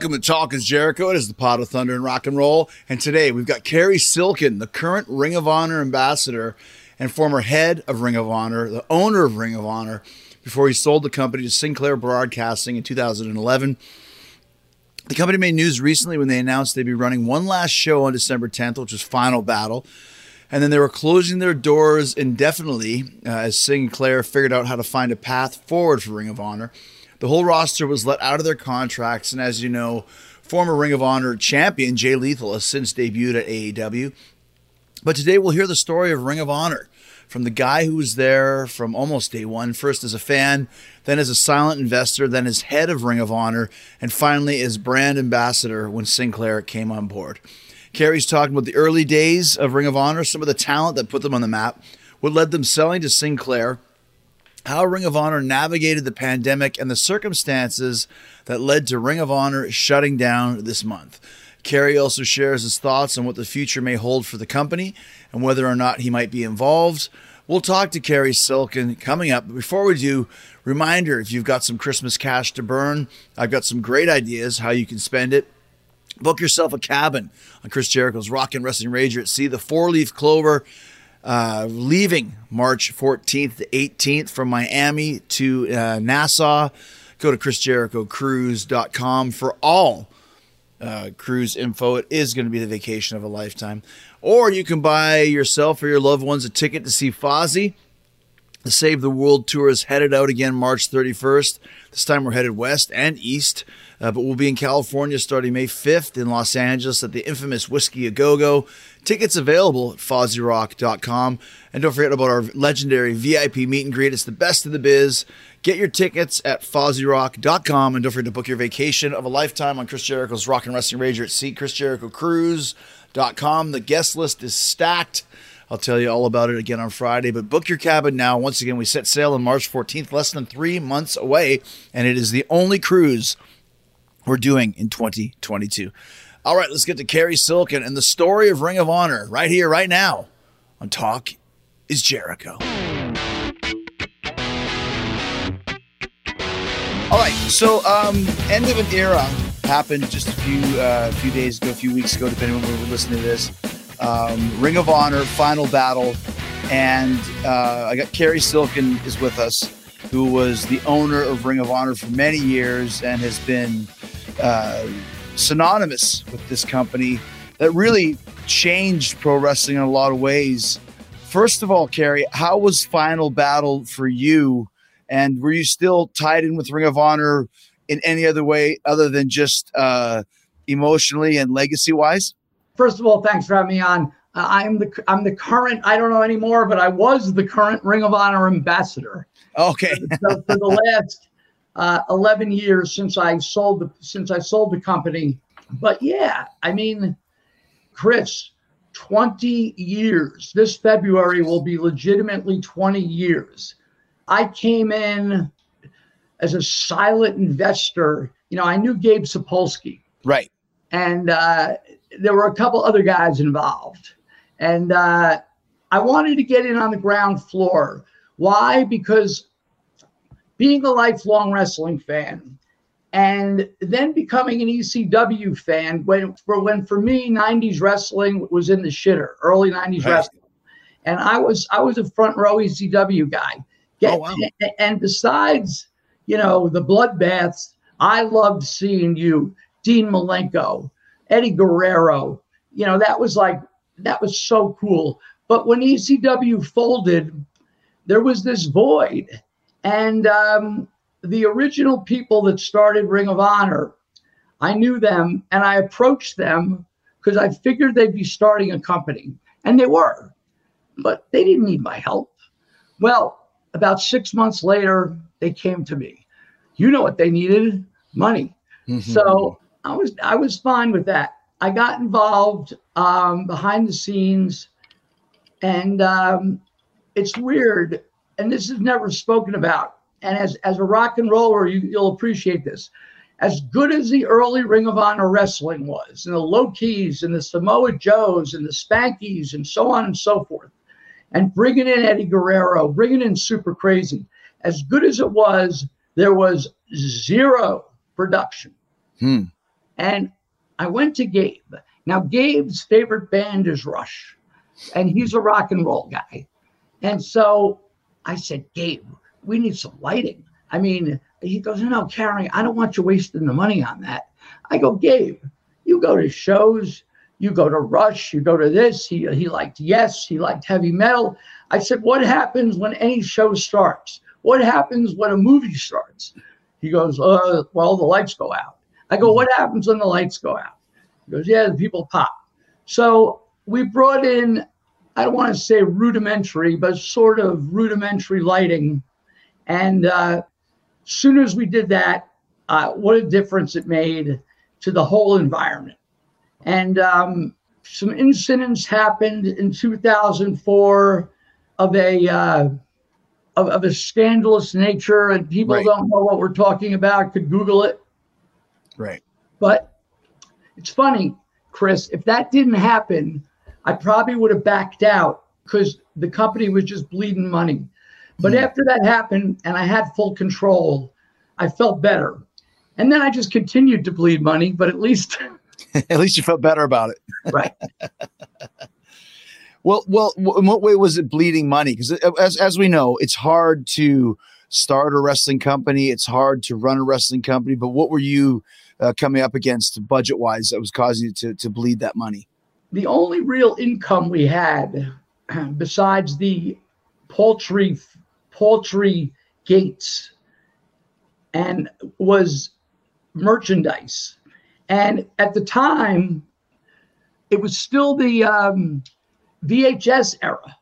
Welcome to Talk is Jericho. It is the pot of thunder and rock and roll. And today we've got Cary Silkin, the current Ring of Honor ambassador and former head of Ring of Honor, the owner of Ring of Honor, before he sold the company to Sinclair Broadcasting in 2011. The company made news recently when they announced they'd be running one last show on December 10th, which was Final Battle. And then they were closing their doors indefinitely uh, as Sinclair figured out how to find a path forward for Ring of Honor. The whole roster was let out of their contracts, and as you know, former Ring of Honor champion Jay Lethal has since debuted at AEW. But today we'll hear the story of Ring of Honor from the guy who was there from almost day one, first as a fan, then as a silent investor, then as head of Ring of Honor, and finally as brand ambassador when Sinclair came on board. Cary's talking about the early days of Ring of Honor, some of the talent that put them on the map, what led them selling to Sinclair, how Ring of Honor navigated the pandemic and the circumstances that led to Ring of Honor shutting down this month. Cary also shares his thoughts on what the future may hold for the company and whether or not he might be involved. We'll talk to Cary Silkin coming up. But before we do, reminder if you've got some Christmas cash to burn, I've got some great ideas how you can spend it. Book yourself a cabin on Chris Jericho's Rock and Wrestling Rager at Sea. The Four Leaf Clover uh, leaving March 14th to 18th from Miami to uh, Nassau. Go to chrisjerichocruise.com for all uh, cruise info. It is going to be the vacation of a lifetime. Or you can buy yourself or your loved ones a ticket to see Fozzy. The Save the World Tour is headed out again March 31st. This time we're headed west and east. Uh, but we'll be in California starting May 5th in Los Angeles at the infamous Whisky A Go Go. Tickets available at FozzyRock.com. And don't forget about our legendary VIP meet and greet. It's the best of the biz. Get your tickets at FozzyRock.com. And don't forget to book your vacation of a lifetime on Chris Jericho's Rock and Wrestling Rager at Sea, ChrisJerichoCruise.com. The guest list is stacked. I'll tell you all about it again on Friday. But book your cabin now. Once again, we set sail on March 14th, less than three months away. And it is the only cruise we're doing in 2022. All right, let's get to Cary Silkin and the story of Ring of Honor right here, right now on Talk is Jericho. All right, so um, end of an era happened just a few uh, few days ago, a few weeks ago, depending on when we're listening to this. Um, Ring of Honor final battle, and uh, I got Cary Silkin is with us, who was the owner of Ring of Honor for many years and has been uh, synonymous with this company that really changed pro wrestling in a lot of ways. First of all, Cary, how was Final Battle for you? And were you still tied in with Ring of Honor in any other way other than just uh, emotionally and legacy wise? First of all, thanks for having me on. Uh, I'm the I'm the current. I don't know anymore, but I was the current Ring of Honor ambassador. Okay. so for the last uh, 11 years since I sold the since I sold the company. But yeah, I mean, Chris, 20 years. This February will be legitimately 20 years. I came in as a silent investor. You know, I knew Gabe Sapolsky. Right. And uh, there were a couple other guys involved. And uh, I wanted to get in on the ground floor. Why? Because being a lifelong wrestling fan and then becoming an ECW fan when for when for me 90s wrestling was in the shitter, early 90s right. wrestling. And I was I was a front row ECW guy. Oh, Get, oh, wow. And besides, you know, the bloodbaths, I loved seeing you, Dean Malenko, Eddie Guerrero. You know, that was like that was so cool. But when ECW folded, there was this void and um, the original people that started Ring of Honor, I knew them and I approached them because I figured they'd be starting a company. And they were, but they didn't need my help. Well, about six months later, they came to me. You know what they needed? Money. Mm-hmm. So I was I was fine with that. I got involved um, behind the scenes, and um, it's weird and this is never spoken about. And as, as a rock and roller, you, you'll appreciate this. As good as the early Ring of Honor wrestling was, and the Low Kis, and the Samoa Joes and the Spankies and so on and so forth, and bringing in Eddie Guerrero, bringing in Super Crazy, as good as it was, there was zero production. Hmm. And I went to Gabe. Now, Gabe's favorite band is Rush, and he's a rock and roll guy. And so I said, Gabe, we need some lighting. I mean, he goes, No, Cary, I don't want you wasting the money on that. I go, Gabe, you go to shows, you go to Rush, you go to this. He, he liked Yes, he liked heavy metal. I said, What happens when any show starts? What happens when a movie starts? He goes, uh, Well, the lights go out. I go, What happens when the lights go out? He goes, Yeah, the people pop. So we brought in, I don't want to say rudimentary, but sort of rudimentary lighting. And uh, soon as we did that, uh, what a difference it made to the whole environment. And um, some incidents happened in 2004 of a uh, of, of, a scandalous nature, and people right. don't know what we're talking about. Could Google it. Right. But it's funny, Chris. If that didn't happen, I probably would have backed out because the company was just bleeding money. But mm. after that happened, and I had full control, I felt better. And then I just continued to bleed money, but at least at least you felt better about it. Right. well, well, in what way was it bleeding money? Because as as we know, it's hard to start a wrestling company. It's hard to run a wrestling company. But what were you uh, coming up against budget wise that was causing you to to bleed that money? The only real income we had, besides the poultry poultry gates, and was merchandise. And at the time, it was still the um, VHS era.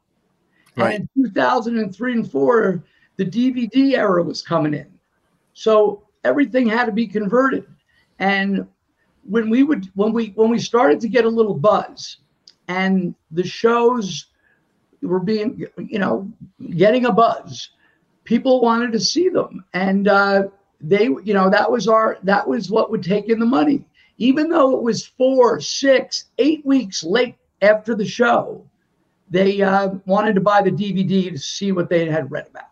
Right. And in 2003 and 4, the DVD era was coming in. So everything had to be converted. And when we would when we when we started to get a little buzz and the shows were being you know getting a buzz people wanted to see them and uh, they you know that was our that was what would take in the money even though it was four, six, eight weeks late after the show, they uh, wanted to buy the DVD to see what they had read about.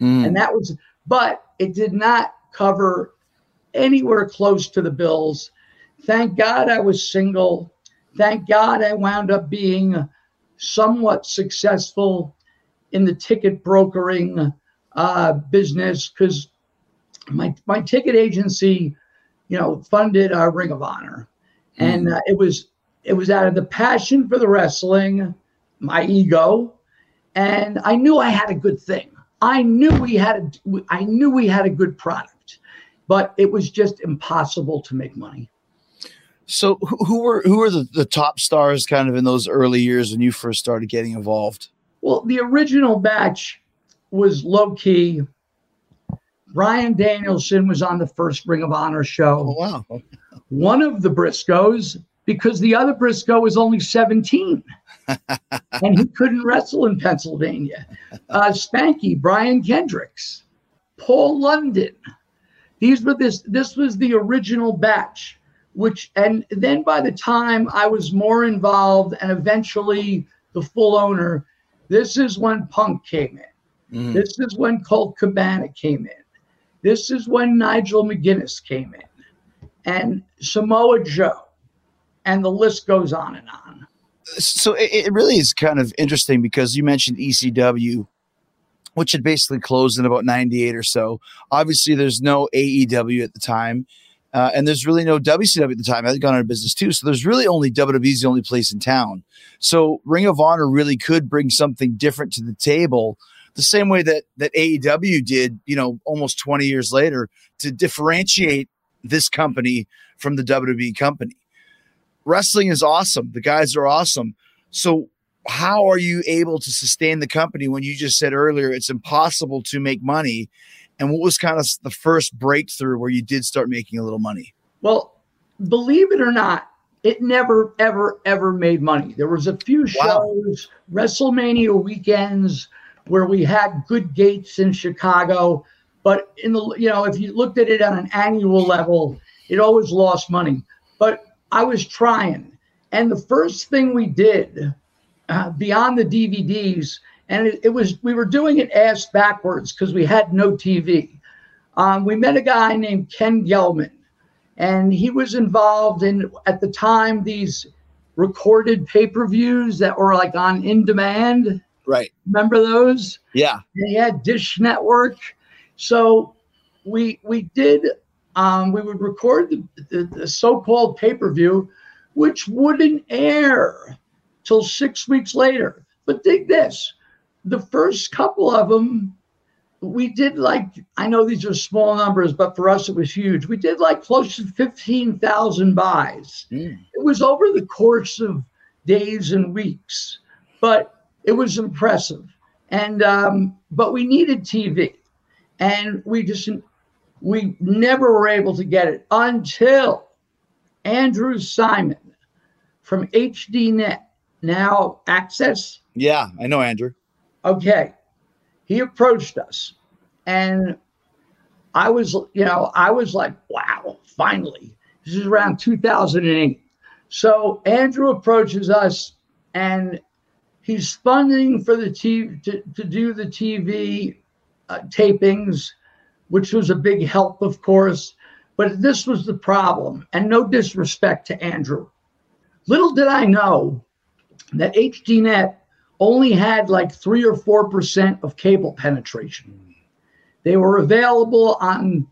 Mm. And that was, but it did not cover anywhere close to the bills. Thank God I was single. Thank God I wound up being somewhat successful in the ticket brokering uh, business because my, my ticket agency you know, funded our Ring of Honor, and mm. uh, it was it was out of the passion for the wrestling, my ego, and I knew I had a good thing. I knew we had a, I knew we had a good product, but it was just impossible to make money. So who were who were the, the top stars kind of in those early years when you first started getting involved? Well, the original batch was Low Ki Bryan Danielson was on the first Ring of Honor show. Oh, wow. One of the Briscoes, because the other Briscoe was only 17 and he couldn't wrestle in Pennsylvania. Uh, Spanky, Brian Kendricks, Paul London. These were this, this was the original batch, which, and then by the time I was more involved and eventually the full owner, this is when Punk came in. Mm. This is when Colt Cabana came in. This is when Nigel McGuinness came in and Samoa Joe, and the list goes on and on. So it, really is kind of interesting because you mentioned ECW, which had basically closed in about 98 or so. Obviously, there's no AEW at the time. Uh, and there's really no WCW at the time. I had gone out of business too. So there's really only WWE's the only place in town. So Ring of Honor really could bring something different to the table the same way that that AEW did, you know, almost 20 years later to differentiate this company from the WWE company. Wrestling is awesome. The guys are awesome. So how are you able to sustain the company when you just said earlier it's impossible to make money? And what was kind of the first breakthrough where you did start making a little money? Well, believe it or not, it never, ever, ever made money. There was a few shows, wow. WrestleMania weekends, where we had good gates in Chicago. But in the you know, if you looked at it on an annual level, it always lost money. But I was trying, and the first thing we did uh, beyond the DVDs, and it, it, was we were doing it ass backwards because we had no TV. Um, we met a guy named Ken Gelman, And he was involved in, at the time, these recorded pay per views that were like on in demand. Right. Remember those? Yeah. And he had Dish Network. So we we did um, we would record the, the, the so-called pay-per-view, which wouldn't air till six weeks later. But dig this: the first couple of them, we did like I know these are small numbers, but for us it was huge. We did like close to fifteen thousand buys. Mm. It was over the course of days and weeks, but it was impressive. And um, but we needed TV, and we just we never were able to get it until Andrew Simon from HDNet, now Access. Yeah, I know Andrew. Okay. He approached us and I was, you know, I was like, wow, finally. This is around 2008. So Andrew approaches us and he's funding for the TV to, to do the TV uh, tapings which was a big help, of course. But this was the problem, and no disrespect to Andrew. Little did I know that HDNet only had like three or four percent of cable penetration. They were available on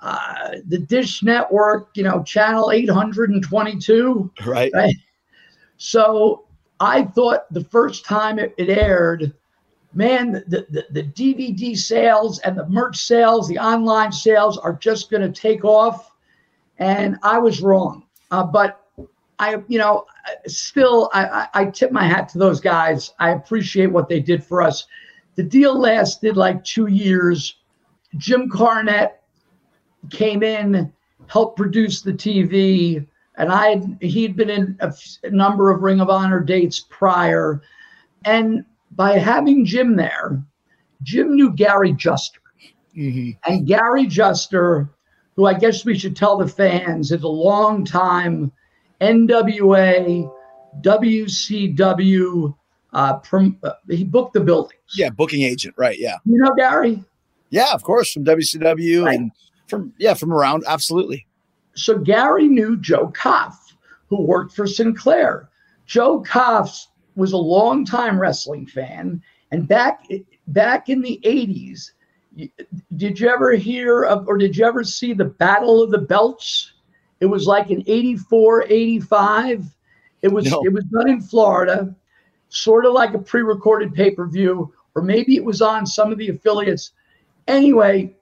uh, the Dish Network, you know, channel 822. Right. right? So I thought the first time it, it aired, man, the, the, the DVD sales and the merch sales, the online sales are just going to take off. And I was wrong. Uh, but I, you know, still, I, I, I tip my hat to those guys. I appreciate what they did for us. The deal lasted like two years. Jim Cornette came in, helped produce the TV, and I he'd been in a, a number of Ring of Honor dates prior, and by having Jim there, Jim knew Gary Juster. Mm-hmm. And Gary Juster, who I guess we should tell the fans, is a long time NWA, WCW. Uh, prom- uh, he booked the buildings. Yeah, booking agent, right? Yeah. You know Gary? Yeah, of course, from WCW right. and from yeah, from around, absolutely. So Gary knew Joe Koff, who worked for Sinclair. Joe Koff's was a long time wrestling fan, and back back in the '80s, did you ever hear of or did you ever see the Battle of the Belts? It was like in '84, '85. It was no. it was done in Florida, sort of like a pre-recorded pay-per-view, or maybe it was on some of the affiliates. Anyway,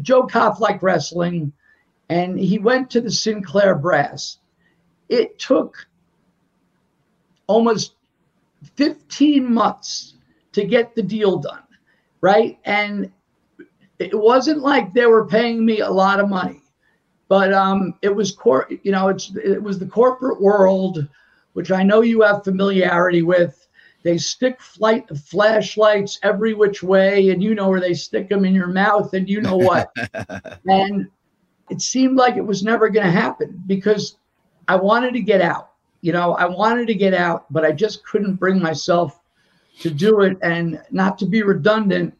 Joe Koff liked wrestling, and he went to the Sinclair Brass. It took almost 15 months to get the deal done, right? And it wasn't like they were paying me a lot of money, but um, it was cor- you know, it's it was the corporate world, which I know you have familiarity with. They stick flight flashlights every which way, and you know where they stick them in your mouth, and you know what. and it seemed like it was never going to happen because I wanted to get out you know, I wanted to get out, but I just couldn't bring myself to do it. And not to be redundant,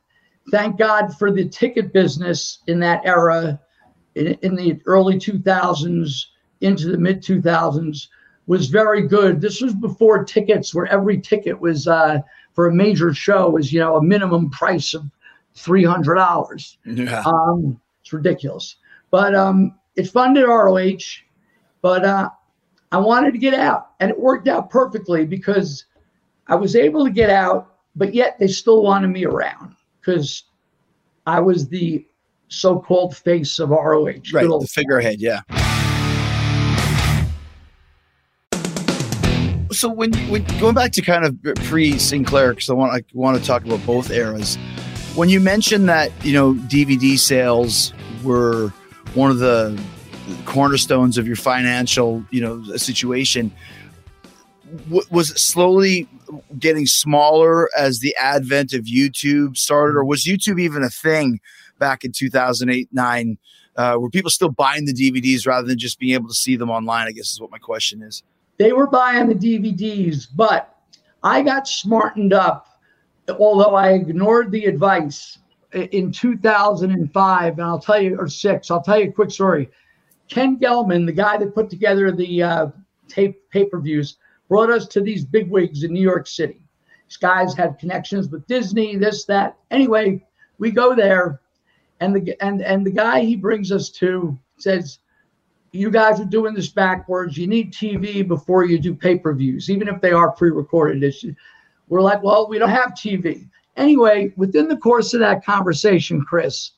thank God for the ticket business in that era, in, in the early 2000s into the mid 2000s, was very good. This was before tickets, where every ticket was uh, for a major show was, you know, a minimum price of three hundred dollars. Yeah. Um, it's ridiculous, but um, it funded ROH. But uh, I wanted to get out, and it worked out perfectly because I was able to get out, but yet they still wanted me around because I was the so-called face of ROH. Right, the figurehead, yeah. So when, when going back to kind of pre Sinclair, because I want I want to talk about both eras. When you mentioned that you know DVD sales were one of the cornerstones of your financial, you know, situation. W- was it slowly getting smaller as the advent of YouTube started, or was YouTube even a thing back in 2008, nine? Uh, were people still buying the DVDs rather than just being able to see them online? I guess is what my question is. They were buying the DVDs, but I got smartened up, although I ignored the advice in 2005. And I'll tell you, or six, I'll tell you a quick story. Ken Gelman, the guy that put together the uh, tape pay per views, brought us to these big wigs in New York City. These guys had connections with Disney, this, that. Anyway, we go there, and the and and the guy he brings us to says, "You guys are doing this backwards. You need TV before you do pay per views, even if they are pre recorded." We're like, "Well, we don't have TV." Anyway, within the course of that conversation, Chris,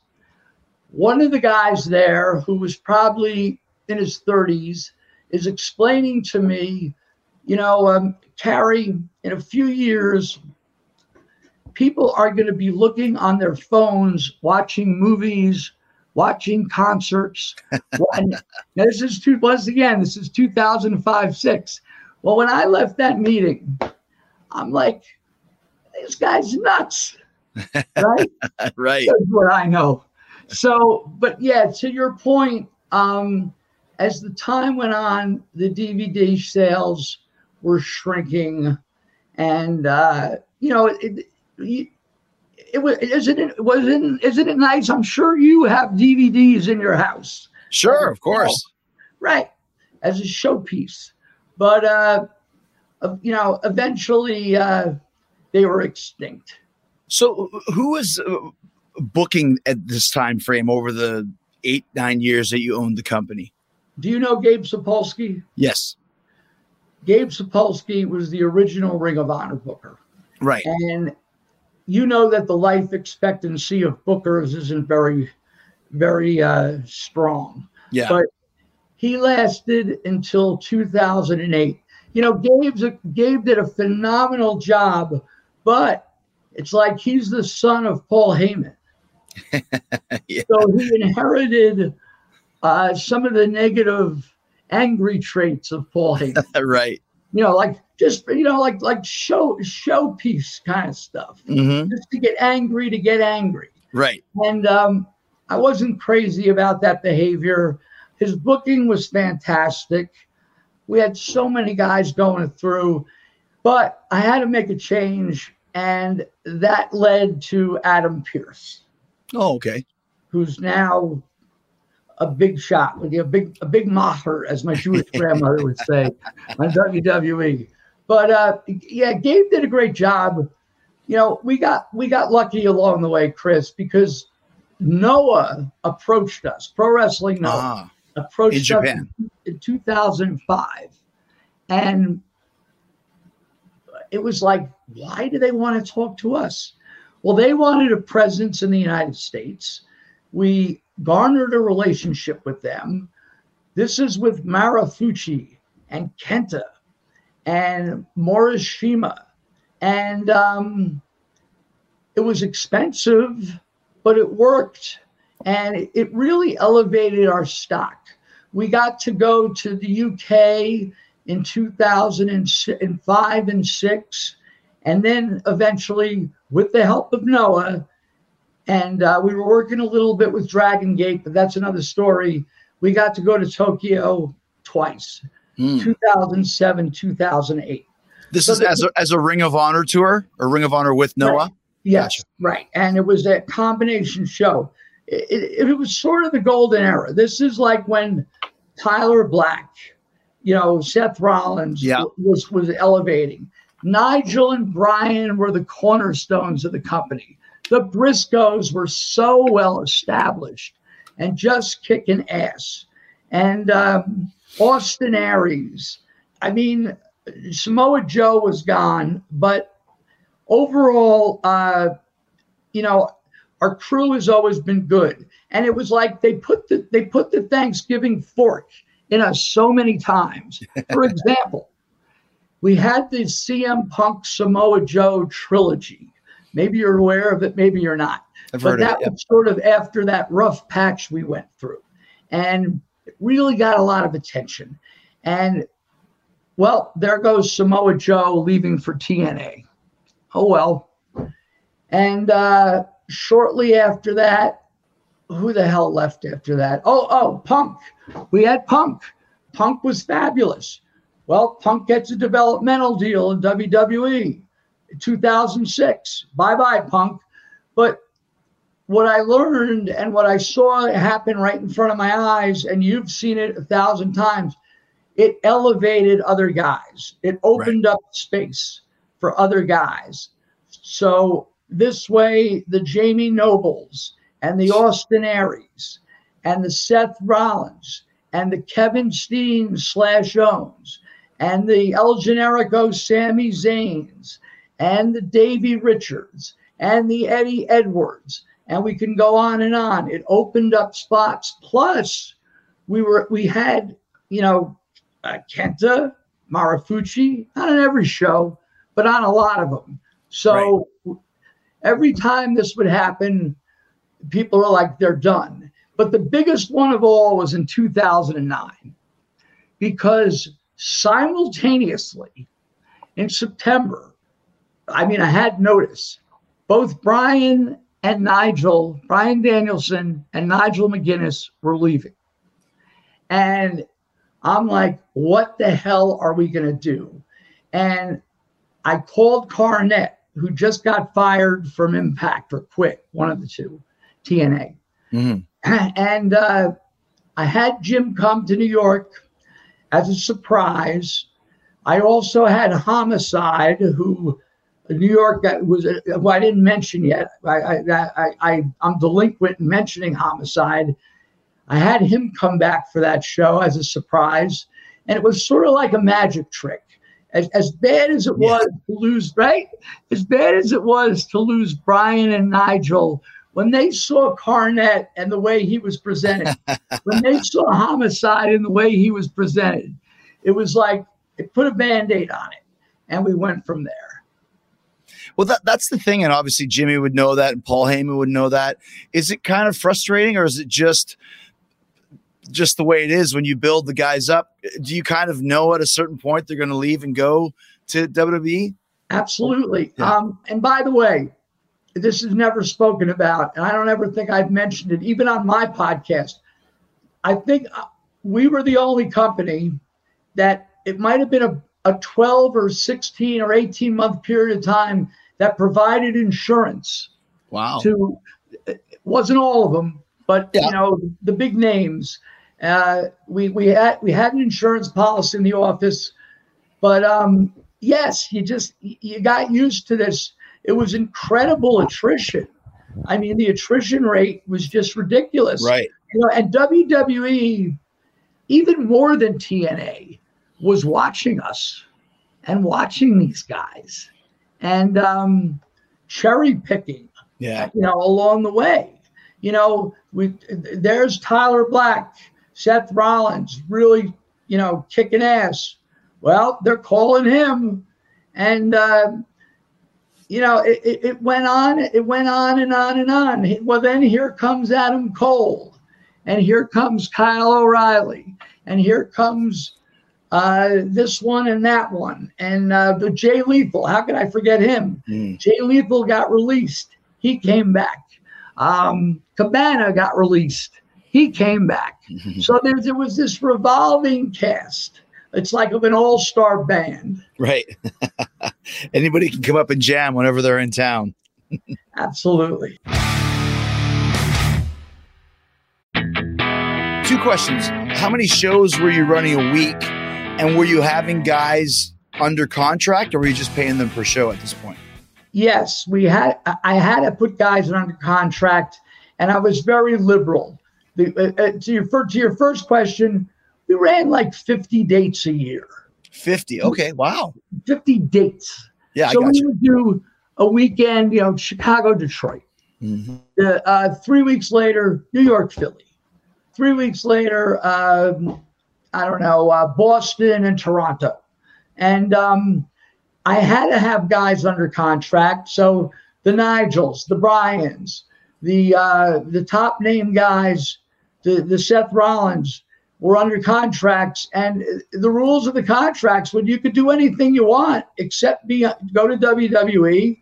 one of the guys there who was probably in his 30s is explaining to me, you know, um, Cary, in a few years, people are going to be looking on their phones, watching movies, watching concerts. this is two, once again, this is 2005, six. Well, when I left that meeting, I'm like, this guy's nuts. Right? right. That's what I know. So, but yeah, to your point, um, as the time went on, the DVD sales were shrinking, and uh, you know, it, it, it was isn't it wasn't isn't it nice? I'm sure you have DVDs in your house. Sure, of course. Right, as a showpiece, but uh, you know, eventually uh, they were extinct. So, who was uh, booking at this time frame over the eight nine years that you owned the company? Do you know Gabe Sapolsky? Yes. Gabe Sapolsky was the original Ring of Honor booker. Right. And you know that the life expectancy of bookers isn't very, very uh, strong. Yeah. But he lasted until 2008. You know, Gabe's a, Gabe did a phenomenal job, but it's like he's the son of Paul Heyman. yeah. So he inherited uh, some of the negative, angry traits of Paul Heyman. right. You know, like just you know, like like show showpiece kind of stuff. Mm-hmm. Just to get angry to get angry. Right. And um, I wasn't crazy about that behavior. His booking was fantastic. We had so many guys going through, but I had to make a change, and that led to Adam Pearce. Oh, okay. Who's now a big shot with a big a big macher, as my Jewish grandmother would say, on WWE. But uh, yeah, Gabe did a great job. You know, we got we got lucky along the way, Chris, because Noah approached us. Pro Wrestling Noah ah, approached in Japan in 2005, and it was like, why do they want to talk to us? Well, they wanted a presence in the United States. We garnered a relationship with them. This is with Marufuji and Kenta and Morishima. And um, it was expensive, but it worked. And it really elevated our stock. We got to go to the UK in 2005 and six. And then eventually, with the help of Noah, and uh, we were working a little bit with Dragon Gate, but that's another story. We got to go to Tokyo twice, mm. 2007, 2008. This so is the, as a, as a Ring of Honor tour, or Ring of Honor with Noah. Right. Yes, gotcha. right, and it was a combination show. It, it, it was sort of the golden era. This is like when Tyler Black, you know, Seth Rollins yeah. was was elevating. Nigel and Brian were the cornerstones of the company the Briscoes were so well established and just kicking ass. And um, Austin Aries, I mean, Samoa Joe was gone, but overall, uh, you know, our crew has always been good. And it was like they put the they put the Thanksgiving fork in us so many times. For example, we had the CM Punk Samoa Joe trilogy Maybe you're aware of it, maybe you're not. I've but that it, was sort of after that rough patch we went through. And it really got a lot of attention. And well, there goes Samoa Joe leaving for TNA. Oh well. And uh, shortly after that, who the hell left after that? Oh, oh, Punk. We had Punk. Punk was fabulous. Well, Punk gets a developmental deal in WWE. 2006. Bye bye, punk. But what I learned and what I saw happen right in front of my eyes, and you've seen it a thousand times, it elevated other guys. It opened right. up space for other guys. So this way, the Jamie Nobles and the Austin Aries and the Seth Rollins and the Kevin Steen slash Owens and the El Generico Sami Zayn's and the Davey Richards and the Eddie Edwards and we can go on and on. It opened up spots. Plus, we were we had you know uh, Kenta Marufuji not on every show, but on a lot of them. So right. every time this would happen, people are like they're done. But the biggest one of all was in 2009 because simultaneously in September, I mean, I had notice both Brian and Nigel, Brian Danielson and Nigel McGuinness were leaving. And I'm like, what the hell are we going to do? And I called Cornette, who just got fired from Impact or quit, one of the two, TNA. Mm-hmm. And uh, I had Jim come to New York as a surprise. I also had Homicide, who New York that was uh, well, I didn't mention yet. I, I, I, I'm delinquent in mentioning homicide. I had him come back for that show as a surprise, and it was sort of like a magic trick. As, as bad as it was to lose, right? As bad as it was to lose Brian and Nigel, when they saw Cornette and the way he was presented, when they saw Homicide and the way he was presented, it was like it put a band aid on it, and we went from there. Well, that, that's the thing. And obviously, Jimmy would know that, and Paul Heyman would know that. Is it kind of frustrating, or is it just just the way it is when you build the guys up? Do you kind of know at a certain point they're going to leave and go to WWE? Absolutely. Yeah. Um, and by the way, this is never spoken about, and I don't ever think I've mentioned it, even on my podcast. I think uh, we were the only company that it might have been a, a 12 or 16 or 18 month period of time that provided insurance. Wow. To it wasn't all of them, but yeah. you know the big names. Uh, we we had we had an insurance policy in the office, but um, yes, you just you got used to this. It was incredible attrition. I mean, the attrition rate was just ridiculous. Right. You know, and WWE, even more than TNA, was watching us and watching these guys and um, cherry picking. Yeah. You know, along the way. You know, we there's Tyler Black, Seth Rollins, really, you know, kicking ass. Well, they're calling him, and uh, you know, it, it, it went on, it went on and on and on. Well, then here comes Adam Cole, and here comes Kyle O'Reilly, and here comes uh, this one and that one. And uh, the Jay Lethal, how could I forget him? Mm. Jay Lethal got released. He came back. Um, Cabana got released. He came back. so there, there was this revolving cast. It's like of an all-star band. Right. Anybody can come up and jam whenever they're in town. Absolutely. Two questions. How many shows were you running a week? And were you having guys under contract or were you just paying them per show at this point? Yes, we had. I had to put guys under contract, and I was very liberal. The, uh, uh to your first, to your first question, we ran like fifty dates a year. Fifty, okay, wow. Fifty dates. Yeah, so we you. would do a weekend, you know, Chicago, Detroit. Mm-hmm. Uh, uh, three weeks later, New York, Philly. Three weeks later, um, I don't know, uh, Boston and Toronto. And um, I had to have guys under contract. So the Nigels, the Bryans, the uh, the top name guys, the, the Seth Rollins were under contracts. And the rules of the contracts when you could do anything you want except be go to WWE,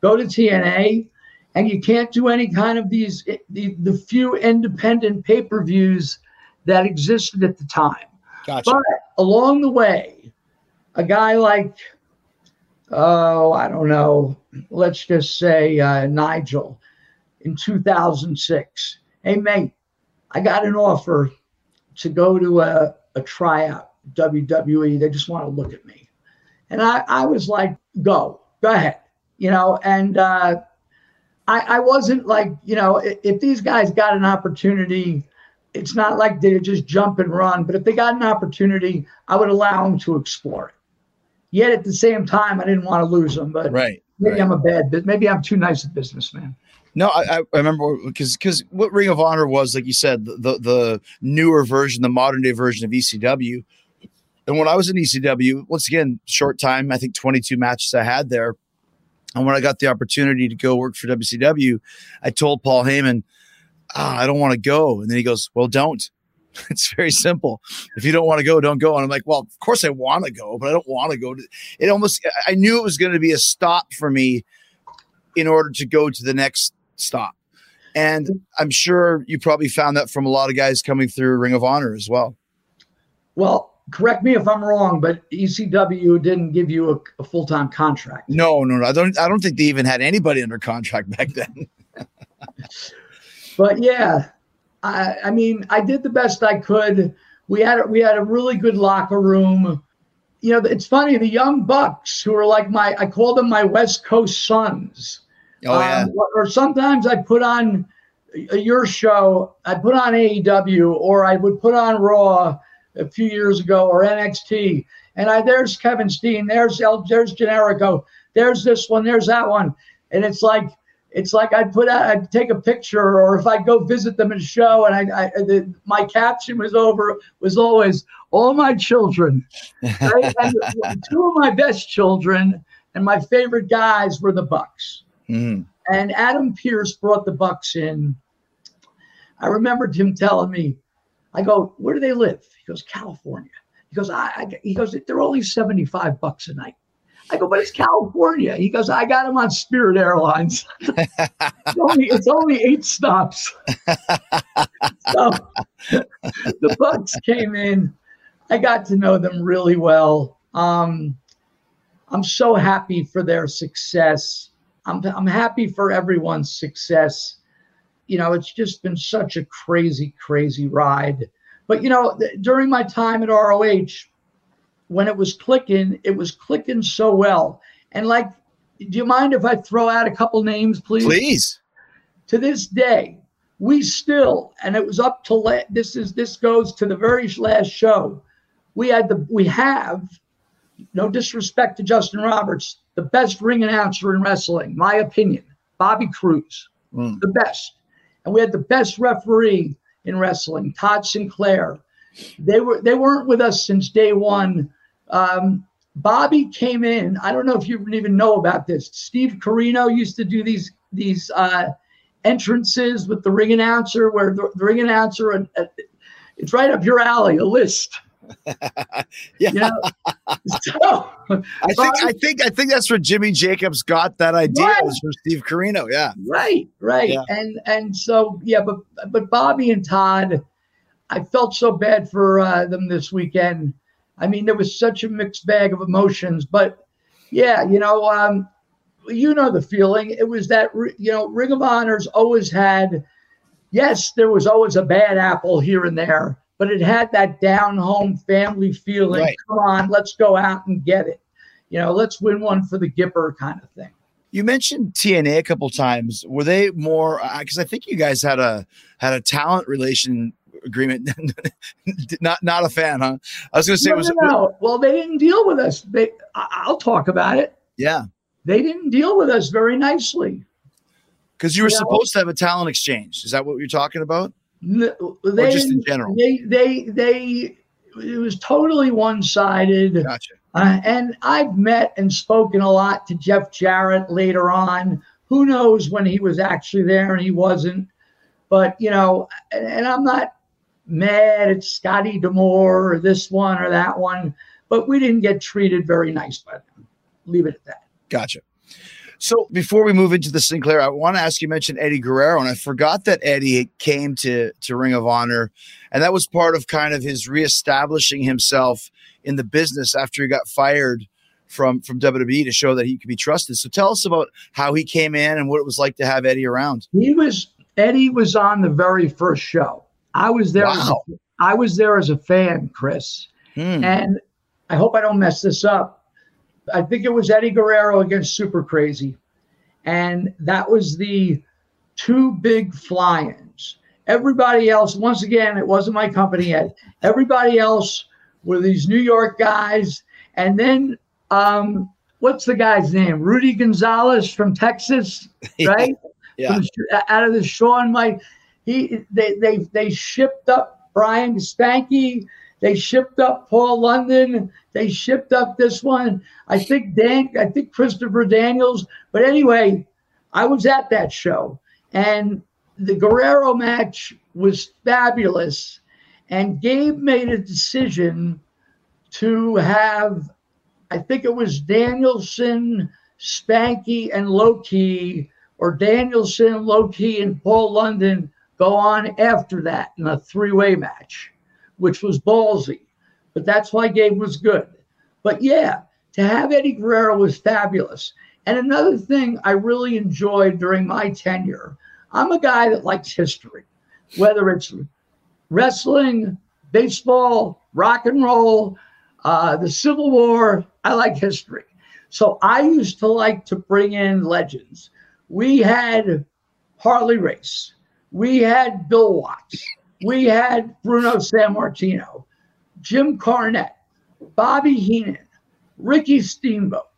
go to TNA, and you can't do any kind of these the, the few independent pay-per-views that existed at the time. Gotcha. But along the way, a guy like, oh, I don't know, let's just say uh, Nigel, in 2006. Hey, mate, I got an offer to go to a, a tryout, WWE. They just want to look at me. And I, I was like, go, go ahead, you know, and uh, I, I wasn't like, you know, if, if these guys got an opportunity, it's not like they just jump and run, but if they got an opportunity, I would allow them to explore it. Yet at the same time, I didn't want to lose them, but right, maybe right. I'm a bad, but maybe I'm too nice a businessman. No, I, I remember because because what Ring of Honor was, like you said, the, the, the newer version, the modern day version of ECW. And when I was in ECW, once again, short time, I think 22 matches I had there. And when I got the opportunity to go work for WCW, I told Paul Heyman, oh, I don't want to go. And then he goes, Well, don't. It's very simple. If you don't want to go, don't go. And I'm like, Well, of course I want to go, but I don't want to go. It almost, I knew it was going to be a stop for me in order to go to the next stop. And I'm sure you probably found that from a lot of guys coming through Ring of Honor as well. Well, correct me if I'm wrong, but ECW didn't give you a, a full time contract. No, no, no. I don't. I don't think they even had anybody under contract back then. but yeah, I, I mean, I did the best I could. We had we had a really good locker room. You know, it's funny. The young bucks who are like my, I call them my West Coast sons. Oh yeah. Um, or sometimes I put on your show. I put on AEW, or I would put on Raw a few years ago, or NXT. And I there's Kevin Steen, there's El, there's Generico, there's this one, there's that one, and it's like it's like I'd put out, I'd take a picture, or if I'd go visit them in a show, and I, I the, my caption was over was always all my children, right? two of my best children and my favorite guys were the Bucks. Mm. And Adam Pearce brought the Bucks in. I remembered him telling me, I go, where do they live? He goes, California. He goes, I, I he goes, they're only 75 bucks a night. I go, but it's California. He goes, I got him on Spirit Airlines. it's, only, it's only eight stops. so the Bucks came in. I got to know them really well. Um, I'm so happy for their success. I'm, I'm happy for everyone's success. You know, it's just been such a crazy, crazy ride. But, you know, th- during my time at ROH, when it was clicking, it was clicking so well. And, like, do you mind if I throw out a couple names, please? Please. To this day, we still, and it was up to la- this is this goes to the very last show. We had the we have no disrespect to Justin Roberts, the best ring announcer in wrestling, my opinion, Bobby Cruise, Mm. the best. And we had the best referee in wrestling, Todd Sinclair. They were they weren't with us since day one. Um, Bobby came in. I don't know if you even know about this. Steve Corino used to do these these uh, entrances with the ring announcer, where the, the ring announcer, uh, uh, it's right up your alley, a list. yeah. You know? so, I think I think I think that's where Jimmy Jacobs got that idea Right. was from Steve Corino. Yeah. Right, right. Yeah. And and so yeah, but but Bobby and Todd, I felt so bad for uh, them this weekend. I mean, there was such a mixed bag of emotions, but yeah, you know, um, you know the feeling. It was that you know, Ring of Honor's always had. Yes, there was always a bad apple here and there, but it had that down home family feeling. Right. Come on, let's go out and get it. You know, let's win one for the Gipper kind of thing. You mentioned TNA a couple times. Were they more because I think you guys had a had a talent relation agreement. not not a fan, huh? I was going to say no, was no, no. Well, they didn't deal with us. They, I'll talk about it. yeah They didn't deal with us very nicely. because you were Yeah. supposed to have a talent exchange. Is that what you're talking about? N- They, just in general? They, they, they. It was totally one-sided. Gotcha. Uh, and I've met and spoken a lot to Jeff Jarrett later on. Who knows when he was actually there and he wasn't. But, you know, and, and I'm not mad at Scotty D'Amore or this one or that one, but we didn't get treated very nice by them. Leave it at that. Gotcha. So before we move into the Sinclair, I want to ask you mentioned Eddie Guerrero, and I forgot that Eddie came to to Ring of Honor, and that was part of kind of his reestablishing himself in the business after he got fired from from WWE to show that he could be trusted. So tell us about how he came in and what it was like to have Eddie around. He was Eddie was on the very first show. I was there. Wow. As I was there as a fan, Chris, hmm. and I hope I don't mess this up. I think it was Eddie Guerrero against Super Crazy, and that was the two big fly-ins. Everybody else, once again, it wasn't my company yet. Everybody else were these New York guys, and then um, what's the guy's name? Rudy Gonzalez from Texas, right? yeah. From, out of the Shawn Mike. He they they they shipped up Brian Spanky. They shipped up Paul London. They shipped up this one. I think Dan. I think Christopher Daniels. But anyway, I was at that show, and the Guerrero match was fabulous. And Gabe made a decision to have, I think it was Danielson, Spanky, and Low Ki, or Danielson, Low Ki, and Paul London go on after that in a three way match, which was ballsy. But that's why Gabe was good. But yeah, to have Eddie Guerrero was fabulous. And another thing I really enjoyed during my tenure, I'm a guy that likes history, whether it's wrestling, baseball, rock and roll, uh, the Civil War. I like history. So I used to like to bring in legends. We had Harley Race. We had Bill Watts. We had Bruno Sammartino, Jim Cornette, Bobby Heenan, Ricky Steamboat,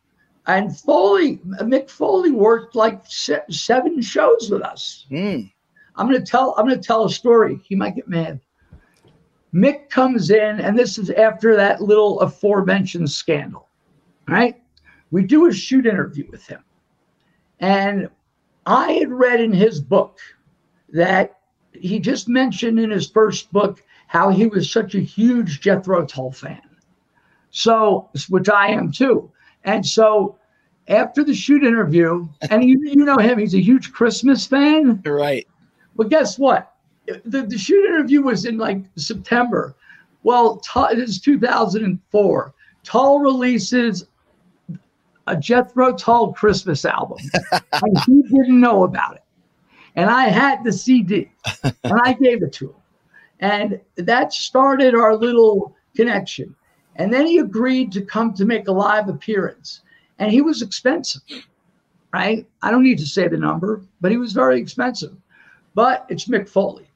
and Foley. Mick Foley worked like seven shows with us. Mm. I'm gonna tell. I'm gonna tell a story. He might get mad. Mick comes in, and this is after that little aforementioned scandal, right? We do a shoot interview with him. And I had read in his book that he just mentioned in his first book how he was such a huge Jethro Tull fan. So, which I am too. And so after the shoot interview, and you, you know him, he's a huge Christmas fan. Right. But guess what? the, the shoot interview was in like September. Well, it is 2004. Tull releases a Jethro Tull Christmas album, and he didn't know about it. And I had the CD, and I gave it to him, and that started our little connection. And then he agreed to come to make a live appearance, and he was expensive, right? I don't need to say the number, but he was very expensive. But it's Mick Foley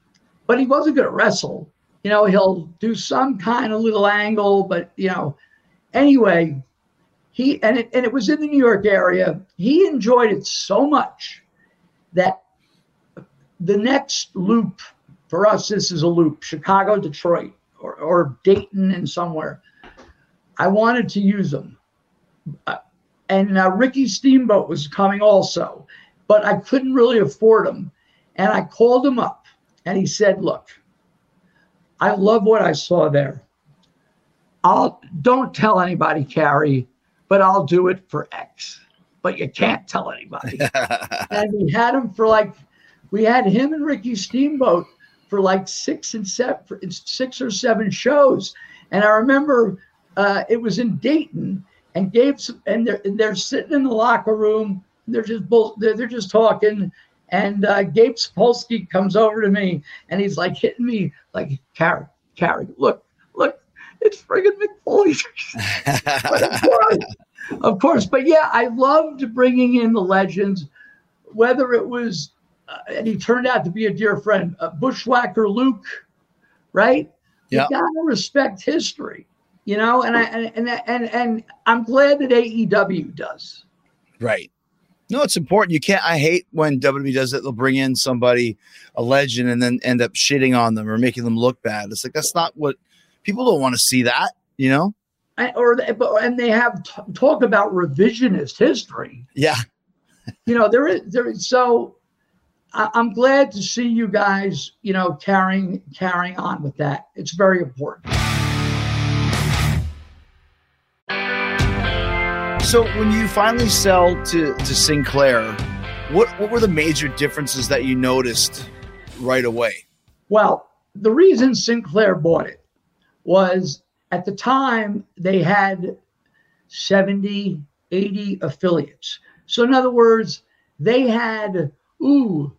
but he wasn't going to wrestle. You know, he'll do some kind of little angle, but you know, anyway, he and it and it was in the New York area. He enjoyed it so much that the next loop for us, this is a loop: Chicago, Detroit, or, or Dayton, and somewhere. I wanted to use them, uh, and uh, Ricky Steamboat was coming also, but I couldn't really afford them, and I called him up and he said, Look, I love what I saw there. I'll don't tell anybody, Cary, but I'll do it for X. But you can't tell anybody. and we had him for like, we had him and Ricky Steamboat for like six and seven, six or seven shows. And I remember uh, it was in Dayton, and Gabe and they're they're sitting in the locker room. They're just they're, they're just talking, and uh, Gabe Sapolsky comes over to me and he's like hitting me like, Cary, Cary, look, look, it's friggin' Mick Foley. of, course, but yeah, I loved bringing in the legends, whether it was, and he turned out to be a dear friend, uh, Bushwhacker Luke, right? Yeah. You gotta respect history, you know, and I and and and, and I'm glad that AEW does. Right. No, it's important. You can't. I hate when WWE does it. They'll bring in somebody, a legend, and then end up shitting on them or making them look bad. It's like that's not what people don't want to see. That you know, I, or and they have t- talk about revisionist history. Yeah, you know there is there is so. I, I'm glad to see you guys, you know, carrying carrying on with that. It's very important. So when you finally sell to, to Sinclair, what, what were the major differences that you noticed right away? Well, the reason Sinclair bought it was at the time they had 70, 80 affiliates. So, in other words, they had, ooh,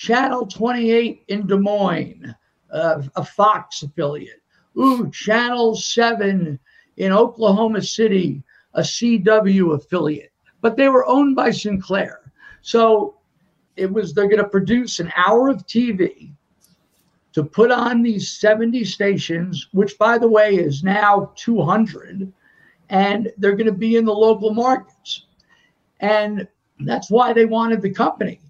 Channel 28 in Des Moines, uh, a Fox affiliate. Ooh, Channel 7 in Oklahoma City, a CW affiliate. But they were owned by Sinclair. So it was, they're going to produce an hour of TV to put on these 70 stations, which, by the way, is now 200, and they're going to be in the local markets. And that's why they wanted the company.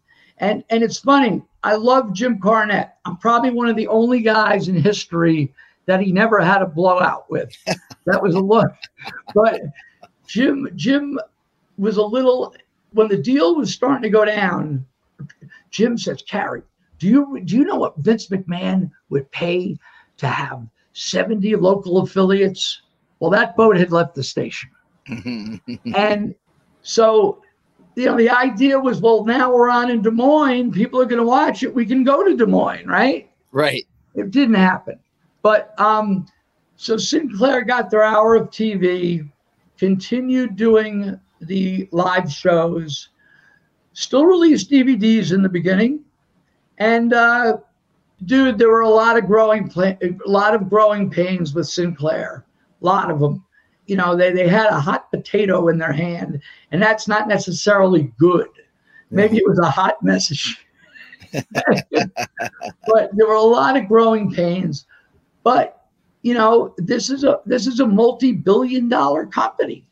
And, and it's funny, I love Jim Cornette. I'm probably one of the only guys in history that he never had a blowout with. that was a look. But Jim, Jim was a little when the deal was starting to go down. Jim says, "Cary, do you do you know what Vince McMahon would pay to have 70 local affiliates?" Well, that boat had left the station, and so you know the idea was, well, now we're on in Des Moines. People are going to watch it. We can go to Des Moines, right? Right. It didn't happen, but um, so Sinclair got their hour of TV, continued doing the live shows, still released DVDs in the beginning, and uh, dude, there were a lot of growing a lot of growing pains with Sinclair, a lot of them. You know, they they had a hot potato in their hand, and that's not necessarily good. Maybe it was a hot message. but there were a lot of growing pains. But you know, this is a this is a multi-billion dollar company.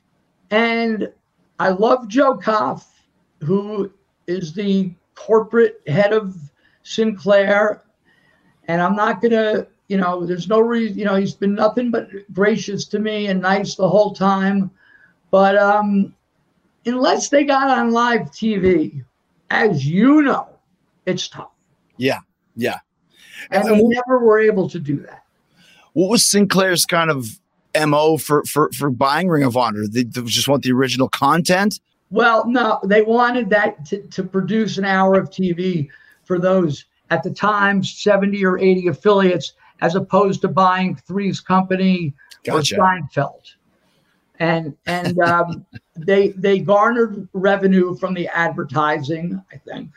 And I love Joe Koff, who is the corporate head of Sinclair. And I'm not to, you know, there's no reason, you know, he's been nothing but gracious to me and nice the whole time. But um, unless they got on live TV, as you know, it's tough. Yeah. Yeah. And, and they never were able to do that. What was Sinclair's kind of mo for for for buying Ring of Honor? They, they just want the original content. Well, no, they wanted that to, to produce an hour of TV for those at the time 70 or 80 affiliates, as opposed to buying Three's Company gotcha. or Seinfeld. And and um, they they garnered revenue from the advertising, I think,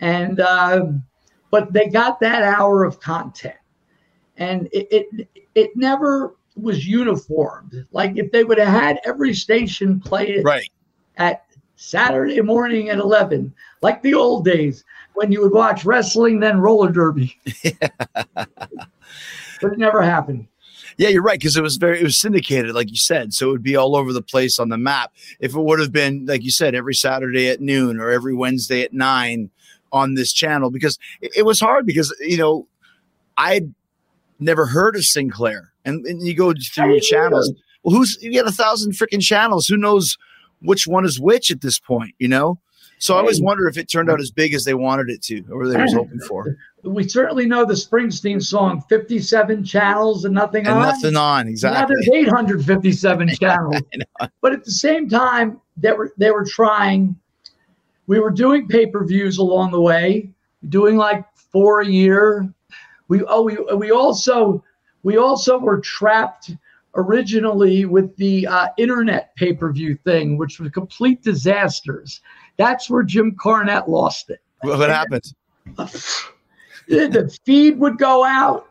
and uh, but they got that hour of content, and it it, it never was uniformed. Like if they would have had every station play it right. at Saturday morning at 11, like the old days when you would watch wrestling, then roller derby. but it never happened. Yeah, you're right because it was very it was syndicated, like you said, so it would be all over the place on the map. If it would have been, like you said, every Saturday at noon or every Wednesday at nine on this channel, because it, it was hard because you know I'd never heard of Sinclair and, and you go through your channels. Well, who's you get a thousand freaking channels? Who knows which one is which at this point? You know. So I always wonder if it turned out as big as they wanted it to, or they was hoping for. We certainly know the Springsteen song, 57 channels and nothing and on. Nothing on, exactly. Now there's 857 channels. But at the same time, they were they were trying. We were doing pay-per-views along the way, doing like four a year. We oh we we also we also were trapped originally with the uh, internet pay per view thing, which was complete disasters. That's where Jim Cornette lost it. What happened? the feed would go out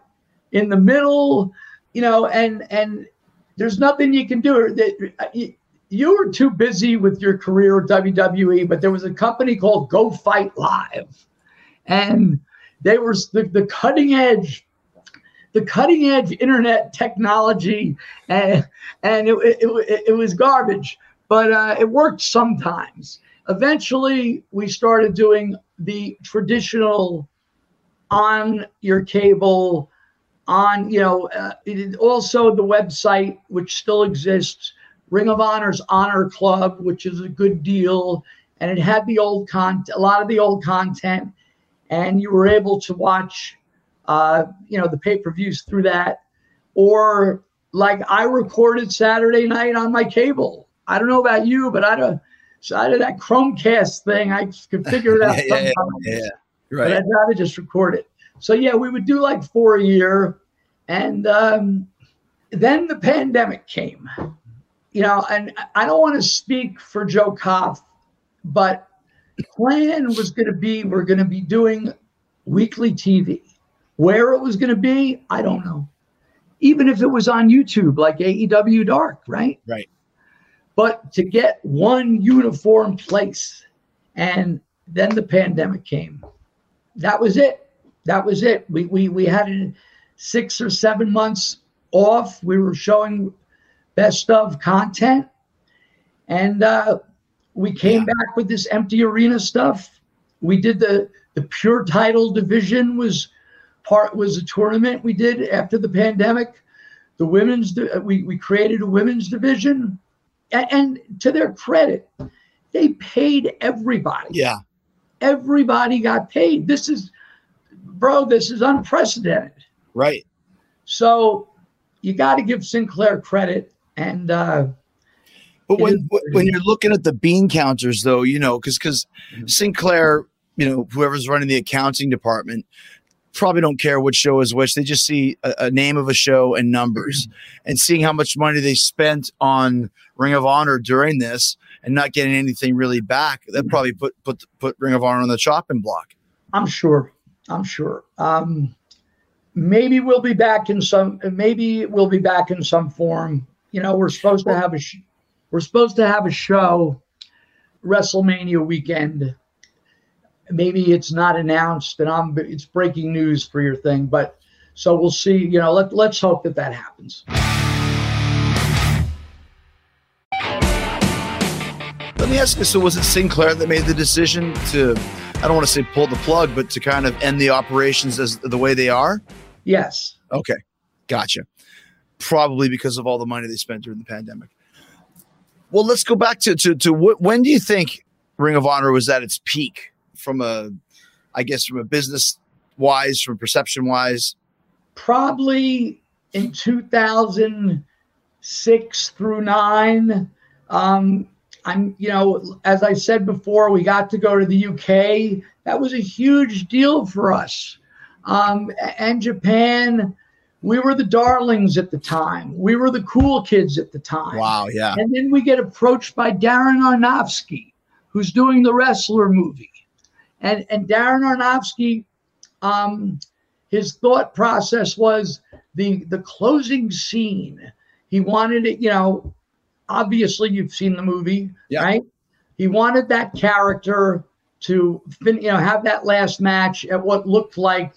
in the middle, you know, and and there's nothing you can do. That You were too busy with your career at WWE, but there was a company called Go Fight Live, and they were the, the cutting edge the cutting edge internet technology, and and it, it, it, it was garbage, but uh, it worked sometimes. Eventually, we started doing the traditional on your cable, on you know, uh, also the website which still exists, Ring of Honor's Honor Club, which is a good deal, and it had the old content, a lot of the old content, and you were able to watch uh, you know, the pay per views through that. Or like I recorded Saturday night on my cable. I don't know about you, but I don't. So I did that Chromecast thing. I could figure it out. yeah, yeah, yeah, right. But I'd rather just record it. So yeah, we would do like four a year, and um, then the pandemic came. you know, and I don't want to speak for Joe Koff, but plan was going to be we're going to be doing weekly TV. Where it was going to be, I don't know. Even if it was on YouTube, like AEW Dark, right? Right. But to get one uniform place, and then the pandemic came. That was it. That was it. We we we had six or seven months off. We were showing best of content, and uh, we came yeah. back with this empty arena stuff. We did the the pure title division was part was a tournament we did after the pandemic. The women's we we created a women's division, and, and to their credit, they paid everybody. Yeah, everybody got paid. This is, bro, this is unprecedented. Right. So you got to give Sinclair credit. And, uh, but when when you're looking at the bean counters, though, you know, because because. Sinclair, you know, whoever's running the accounting department, probably don't care which show is which. They just see a, a name of a show and numbers, mm-hmm. and seeing how much money they spent on Ring of Honor during this, and not getting anything really back. That mm-hmm. probably put put put Ring of Honor on the chopping block. I'm sure. I'm sure. Um, maybe we'll be back in some. Maybe we'll be back in some form. You know, we're supposed to have a. Sh- we're supposed to have a show, WrestleMania weekend maybe it's not announced and I'm it's breaking news for your thing, but so we'll see. You know, let let's hope that that happens. Let me ask you. So, was it Sinclair that made the decision to? I don't want to say pull the plug, but to kind of end the operations as the way they are. Yes. Okay, gotcha. Probably because of all the money they spent during the pandemic. Well, let's go back to to to what, when do you think Ring of Honor was at its peak? From a, I guess, from a business wise, from perception wise? Probably in 2006 through nine. Um, I'm, you know, as I said before, we got to go to the UK. That was a huge deal for us. Um, and Japan, we were the darlings at the time. We were the cool kids at the time. Wow, yeah. And then we get approached by Darren Aronofsky, who's doing the wrestler movie. And and Darren Aronofsky, um, his thought process was the the closing scene. He wanted it, you know. Obviously, you've seen the movie, yeah. right? He wanted that character to, fin- you know, have that last match at what looked like,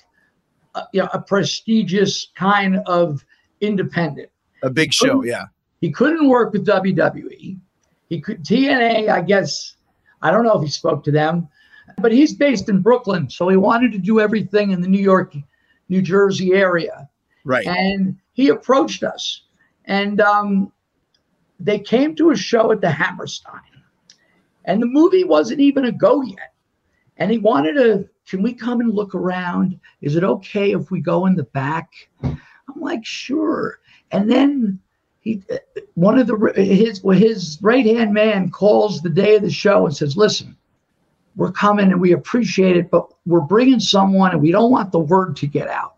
a, you know, a prestigious kind of independent. A big show, yeah. He couldn't work with WWE. He could TNA, I guess. I don't know if he spoke to them, but he's based in Brooklyn, so he wanted to do everything in the New York, New Jersey area. Right. And he approached us, and um, they came to a show at the Hammerstein, and the movie wasn't even a go yet. And he wanted to, can we come and look around? Is it okay if we go in the back? I'm like, sure. And then he, one of the his his right hand man calls the day of the show and says, listen we're coming and we appreciate it, but we're bringing someone and we don't want the word to get out.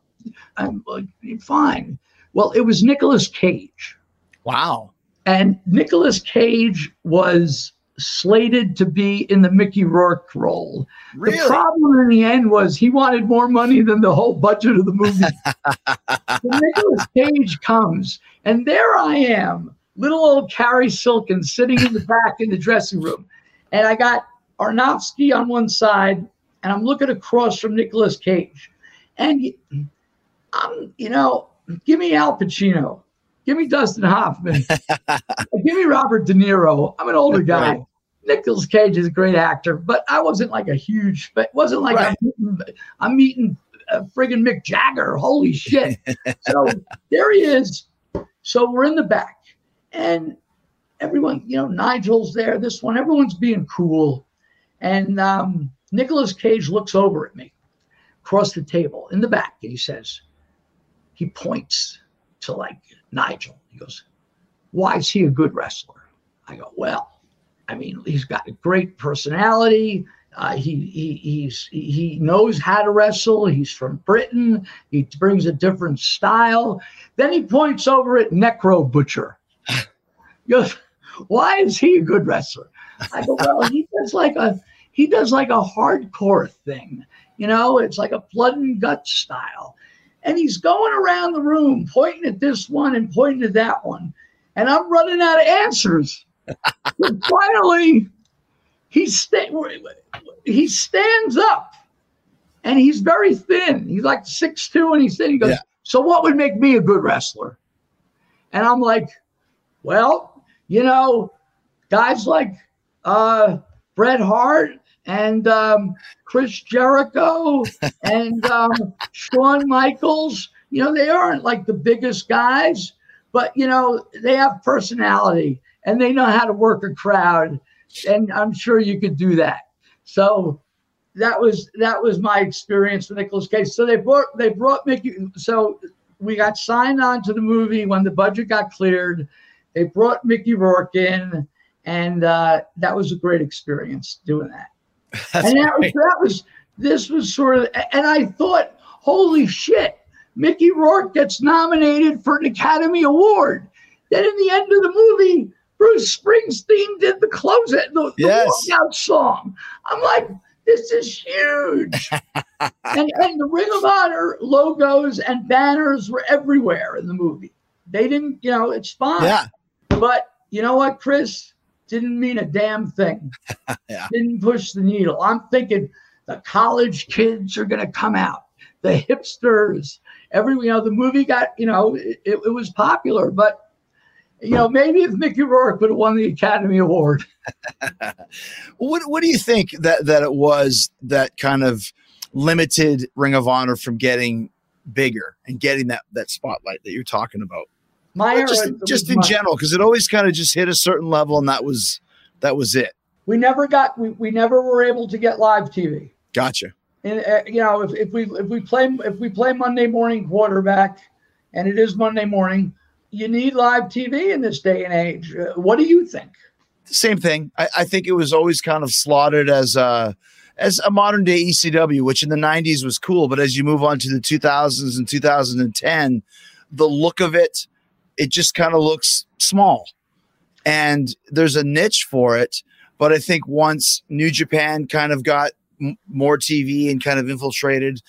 I'm like, fine. Well, it was Nicolas Cage. Wow. And Nicolas Cage was slated to be in the Mickey Rourke role. Really? The problem in the end was he wanted more money than the whole budget of the movie. Nicolas Cage comes, and there I am, little old Cary Silkin sitting in the back in the dressing room. And I got Aronofsky on one side, and I'm looking across from Nicolas Cage. And I'm, you know, give me Al Pacino, give me Dustin Hoffman, give me Robert De Niro. I'm an older That's guy. Right. Nicolas Cage is a great actor, but I wasn't like a huge, but wasn't like right. I'm, meeting, I'm meeting uh, friggin' Mick Jagger. Holy shit. so there he is. So we're in the back and everyone, you know, Nigel's there, this one, everyone's being cool. And um, Nicolas Cage looks over at me across the table in the back and he says, he points to like Nigel. He goes, Why is he a good wrestler? I go, Well, I mean, he's got a great personality. Uh, he, he he's he knows how to wrestle. He's from Britain. He brings a different style. Then he points over at Necro Butcher. He goes, why is he a good wrestler? I go, well, he does like a he does like a hardcore thing. You know, it's like a blood and guts style. And he's going around the room pointing at this one and pointing at that one. And I'm running out of answers. but finally, he, sta- he stands up and he's very thin. He's like six two, and he's thin. He goes, yeah. So what would make me a good wrestler? And I'm like, Well, you know, guys like uh, Bret Hart and um, Chris Jericho and um, Shawn Michaels. You know, they aren't like the biggest guys, but you know, they have personality and they know how to work a crowd. And I'm sure you could do that. So that was that was my experience with Nicolas Cage. So they brought they brought Mickey. So we got signed on to the movie when the budget got cleared. They brought Mickey Rourke in, and uh, that was a great experience doing that. That's and that was, that was this was sort of, and I thought, holy shit, Mickey Rourke gets nominated for an Academy Award. Then in the end of the movie, Bruce Springsteen did the close it, the, yes. the walkout song. I'm like, this is huge. and, and the Ring of Honor logos and banners were everywhere in the movie. They didn't, you know, it's fine. Yeah. But you know what, Chris? Didn't mean a damn thing. yeah. Didn't push the needle. I'm thinking the college kids are going to come out, the hipsters, every, you know, the movie got, you know, it, it was popular, but you know, maybe if Mickey Rourke would have won the Academy Award. what What do you think that that it was that kind of limited Ring of Honor from getting bigger and getting that that spotlight that you're talking about? My era, just, just in my, general, because it always kind of just hit a certain level, and that was that was it. We never got we, we never were able to get live TV. Gotcha. And uh, you know, if, if we if we play if we play Monday morning quarterback, and it is Monday morning you need live TV in this day and age. Uh, what do you think? Same thing. I, I, think it was always kind of slotted as a as a modern day ECW, which in the '90s was cool, but as you move on to the 2000s and 2010, the look of it, it just kind of looks small, and there's a niche for it. But I think once New Japan kind of got m- more TV and kind of infiltrated,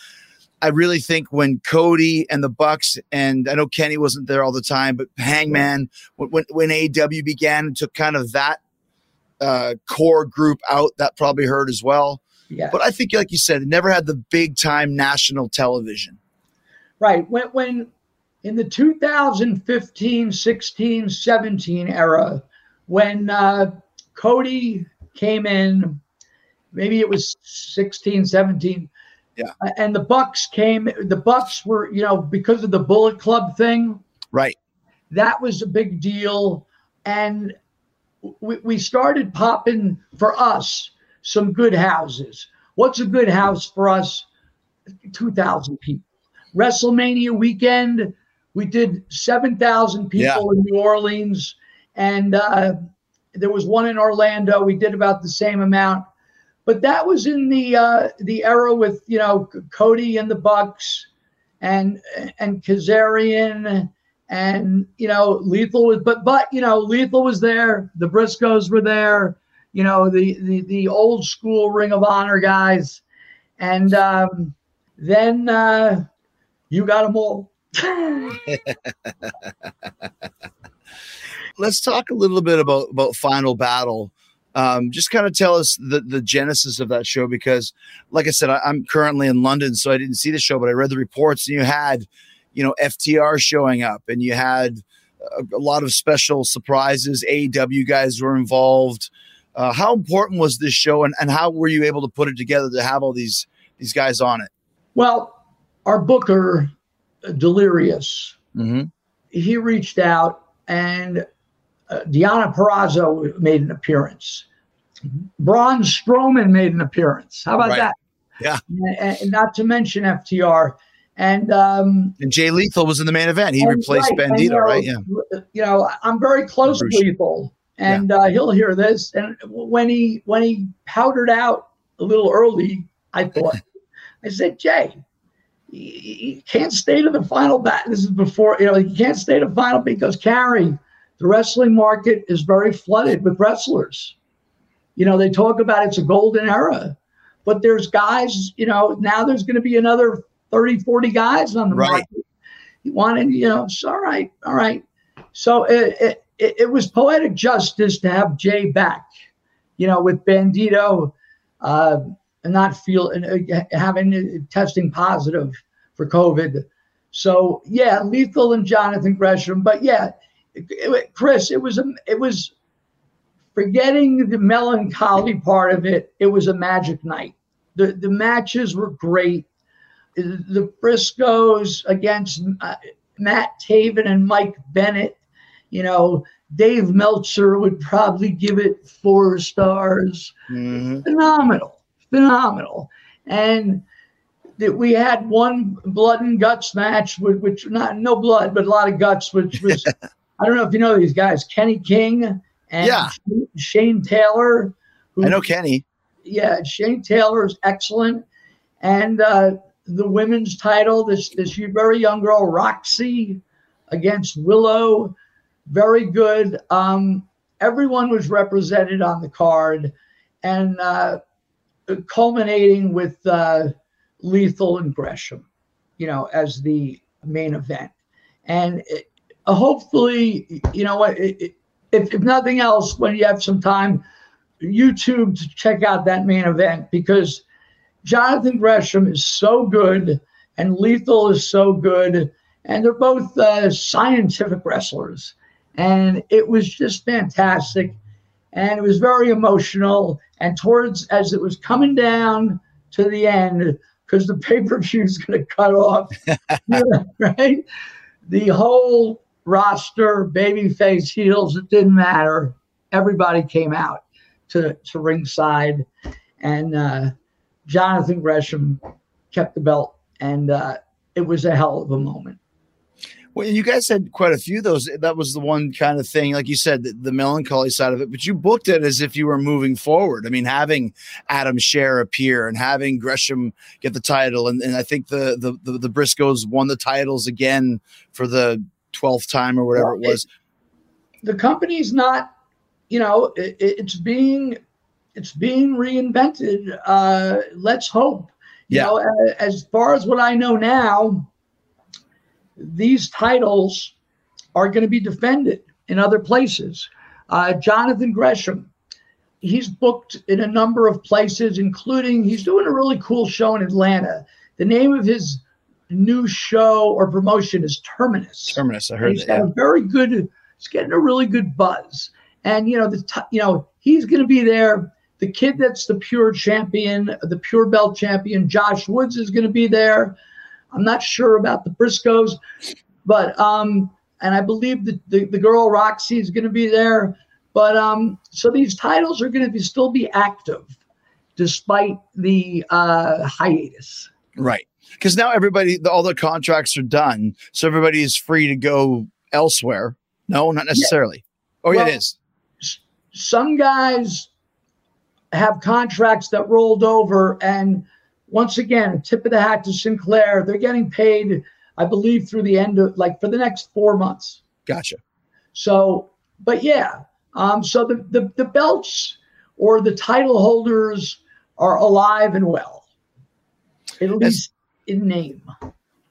I really think when Cody and the Bucks and I know Kenny wasn't there all the time, but Hangman when when AEW began and took kind of that uh, core group out, that probably hurt as well. Yeah. But I think, like you said, it never had the big time national television. Right. When when in the 2015, 16, 17 era, when uh, Cody came in, maybe it was 16, 17 yeah. And the Bucks came. The Bucks were, you know, because of the Bullet Club thing. Right. That was a big deal, and we, we started popping for us some good houses. What's a good house for us? Two thousand people. WrestleMania weekend, we did seven thousand people yeah. in New Orleans, and uh, there was one in Orlando. We did about the same amount but that was in the uh, the era with you know Cody and the Bucks and and Kazarian and you know Lethal was but but you know Lethal was there the Briscoes were there you know the the the old school Ring of Honor guys and um, then uh, you got them all. Let's talk a little bit about about Final Battle um, just kind of tell us the, the genesis of that show because, like I said, I, am currently in London, so I didn't see the show, but I read the reports, and you had, you know, FTR showing up, and you had a, a lot of special surprises. AEW guys were involved. Uh, how important was this show, and, and how were you able to put it together to have all these these guys on it? Well, our booker, Delirious, mm-hmm. he reached out and uh, Deonna Purrazzo made an appearance. Braun Strowman made an appearance. How about right. that? Yeah. And, and, not to mention FTR. And um, and Jay Lethal was in the main event. He replaced right, Bandito, and, you know, right? Yeah. You know, I'm very close to Lethal, and yeah. uh, he'll hear this. And when he when he powdered out a little early, I thought, I said, Jay, you can't stay to the final bat. This is before you know you can't stay to final because Cary the wrestling market is very flooded with wrestlers. You know, they talk about it's a golden era, but there's guys, you know, now there's going to be another 30, 40 guys on the right. market. You want to, you know, it's all right, all right. So it, it, it was poetic justice to have Jay back, you know, with Bandito uh, not feel uh, having testing positive for COVID. So yeah, Lethal and Jonathan Gresham. But yeah, it, it, Chris, it was a, it was forgetting the melancholy part of it. It was a magic night. The the matches were great. The Briscoes against uh, Matt Taven and Mike Bennett. You know, Dave Meltzer would probably give it four stars. Mm-hmm. Phenomenal, phenomenal. And that we had one blood and guts match, which, which not no blood, but a lot of guts, which was I don't know if you know these guys, Kenny King and yeah. Shane Taylor. Who, I know Kenny. Yeah, Shane Taylor is excellent, and uh, the women's title, this this very young girl Roxy against Willow, very good. Um, everyone was represented on the card, and uh, culminating with. Uh, Lethal and Gresham, you know, as the main event. And it, uh, hopefully, you know what, if, if nothing else, when you have some time, YouTube to check out that main event because Jonathan Gresham is so good and Lethal is so good. And they're both uh, scientific wrestlers. And it was just fantastic. And it was very emotional. And towards as it was coming down to the end, because the pay per view is going to cut off, right? The whole roster, babyface, heels, it didn't matter. Everybody came out to, to ringside, and uh, Jonathan Gresham kept the belt, and uh, it was a hell of a moment. Well, you guys had quite a few of those. That was the one kind of thing, like you said, the, the, melancholy side of it. But you booked it as if you were moving forward. I mean, having Adam Scherr appear and having Gresham get the title, and, and I think the, the, the the Briscoes won the titles again for the twelfth time or whatever well, it was. It, the company's not, you know, it, it's being it's being reinvented. Uh, let's hope. You yeah. know, as far as what I know now these titles are going to be defended in other places. Uh, Jonathan Gresham, he's booked in a number of places, including he's doing a really cool show in Atlanta. The name of his new show or promotion is Terminus. Terminus, I heard he's got yeah. a very good. He's getting a really good buzz, and you know the t- you know he's going to be there. The kid that's the pure champion, the pure belt champion, Josh Woods is going to be there. I'm not sure about the Briscoes, but um, and I believe the, the, the girl Roxy is going to be there. But um, so these titles are going to be still be active despite the uh, hiatus. Right, because now everybody, the, all the contracts are done, so everybody is free to go elsewhere. No, not necessarily. Yeah. Oh, well, yeah, it is. Some guys have contracts that rolled over and once again, tip of the hat to Sinclair. They're getting paid, I believe, through the end of like for the next four months. Gotcha. So, but yeah, um, so the, the the belts or the title holders are alive and well, at least as, in name.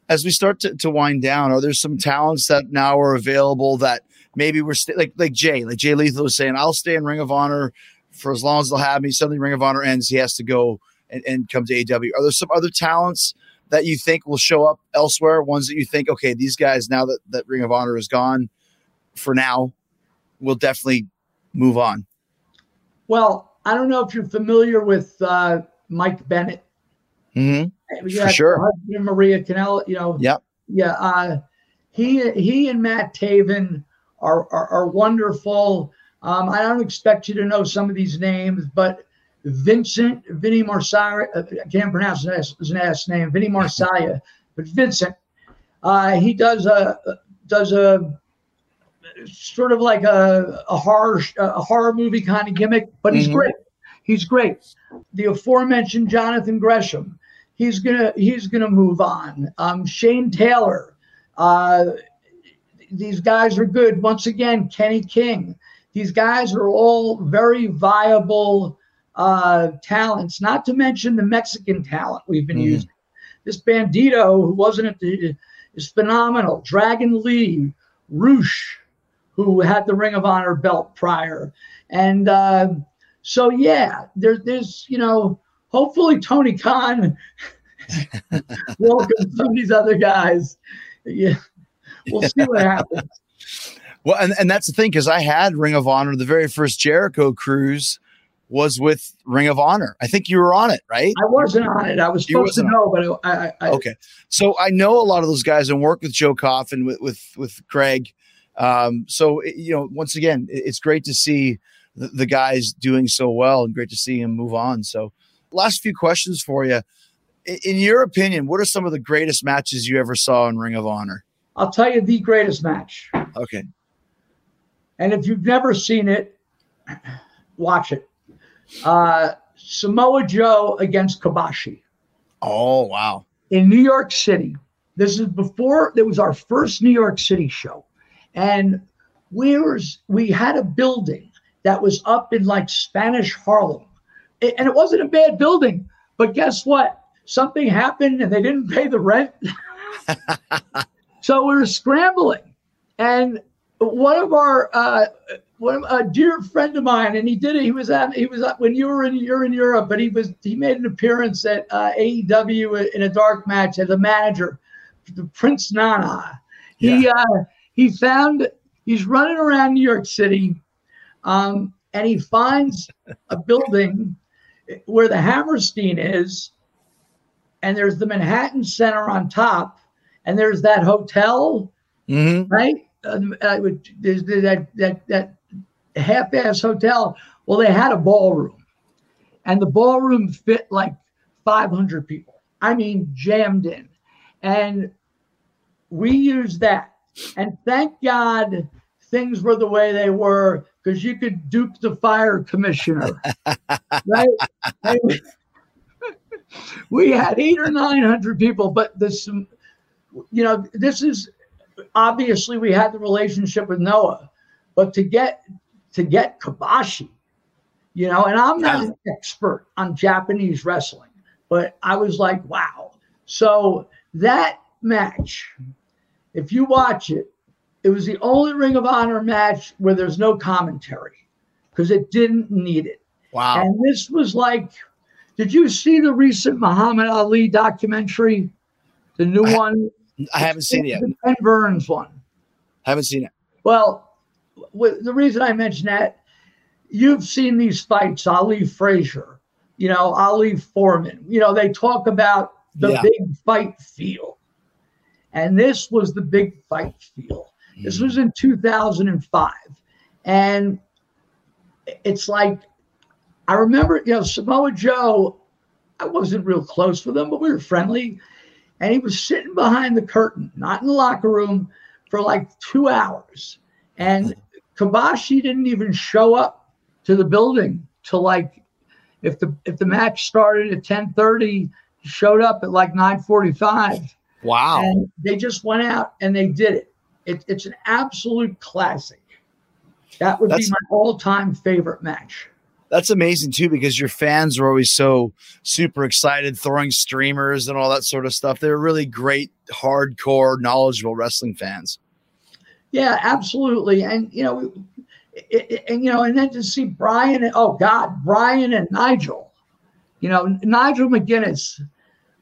As we start to, to wind down, are there some talents that now are available that maybe we're st- like like Jay, like Jay Lethal was saying, I'll stay in Ring of Honor for as long as they'll have me. Suddenly, Ring of Honor ends, he has to go and, and come to AEW? Are there some other talents that you think will show up elsewhere? Ones that you think, okay, these guys now that that Ring of Honor is gone, for now, will definitely move on. Well, I don't know if you're familiar with uh, Mike Bennett. Mm-hmm. For sure. Maria Kanellis, you know. Yep. Yeah. Uh, he he and Matt Taven are are, are wonderful. Um, I don't expect you to know some of these names, but Vincent Vinny Marsaya. Uh, I can't pronounce his, last name, Vinny Marsaya, but Vincent. Uh, he does a does a sort of like a, a horror a horror movie kind of gimmick, but he's mm-hmm. great. He's great. The aforementioned Jonathan Gresham, he's gonna he's gonna move on. Um, Shane Taylor, uh, these guys are good. Once again, Kenny King. These guys are all very viable uh, talents, not to mention the Mexican talent we've been mm. using. This Bandito, who wasn't at the, is phenomenal. Dragon Lee, Rush, who had the Ring of Honor belt prior. And uh, so, yeah, there, there's, you know, hopefully Tony Khan welcomes some of these other guys. Yeah, we'll see what happens. Well, and, and that's the thing, because I had Ring of Honor, the very first Jericho cruise was with Ring of Honor. I think you were on it, right? I wasn't on it. I was supposed to know, but I, I, I, okay. So I know a lot of those guys and work with Joe Coffin with with with Greg. Um, so you know, once again, it's great to see the, the guys doing so well, and great to see him move on. So, last few questions for you. In, in your opinion, what are some of the greatest matches you ever saw in Ring of Honor? I'll tell you the greatest match. Okay. And if you've never seen it, watch it. Uh, Samoa Joe against Kobashi. Oh, wow. In New York City. This is before there was our first New York City show. And we were we had a building that was up in like Spanish Harlem. and it wasn't a bad building, but guess what? Something happened and they didn't pay the rent. so we were scrambling. And one of our uh, one a dear friend of mine, and he did it. He was at he was at, when you were in you're in Europe, but he was he made an appearance at uh, AEW in a dark match as a manager, the Prince Nana. Yeah. He uh, he found he's running around New York City, um, and he finds a building where the Hammerstein is, and there's the Manhattan Center on top, and there's that hotel, mm-hmm. right? uh, uh that that that half-ass hotel. Well, they had a ballroom, and the ballroom fit like 500 people. I mean, jammed in, and we used that. And thank God things were the way they were because you could dupe the fire commissioner, right? we had eight or nine hundred people, but this, you know, this is obviously we had the relationship with Noah, but to get to get Kobashi, you know, and I'm not an expert on Japanese wrestling, but I was like, wow. So that match, if you watch it, it was the only Ring of Honor match where there's no commentary because it didn't need it. Wow. And this was like, did you see the recent Muhammad Ali documentary? The new I, one? I haven't seen it yet. The Ken Burns one. Haven't seen it. Well, the reason I mention that, you've seen these fights, Ali Frazier, you know, Ali Foreman. You know, they talk about the yeah. big fight feel. And this was the big fight feel. Mm. This was in 2005. And it's like, I remember, you know, Samoa Joe, I wasn't real close with him, but we were friendly and he was sitting behind the curtain, not in the locker room, for like two hours. And Kobashi didn't even show up to the building till like if the if the match started at 10:30, he showed up at like 9:45. Wow. And they just went out and they did it. it it's an absolute classic. That would That's, be my all-time favorite match that's amazing too because your fans are always so super excited throwing streamers and all that sort of stuff they're really great hardcore knowledgeable wrestling fans yeah absolutely and you know it, and you know and then to see brian and oh god brian and nigel you know nigel mcguinness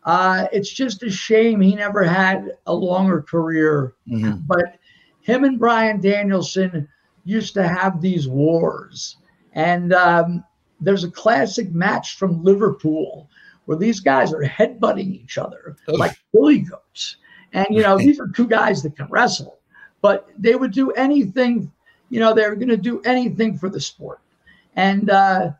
uh, it's just a shame he never had a longer career mm-hmm. but him and Brian danielson used to have these wars and um, there's a classic match from Liverpool where these guys are headbutting each other Oof. like billy goats. And, you know, these are two guys that can wrestle, but they would do anything, you know, they're going to do anything for the sport. And uh,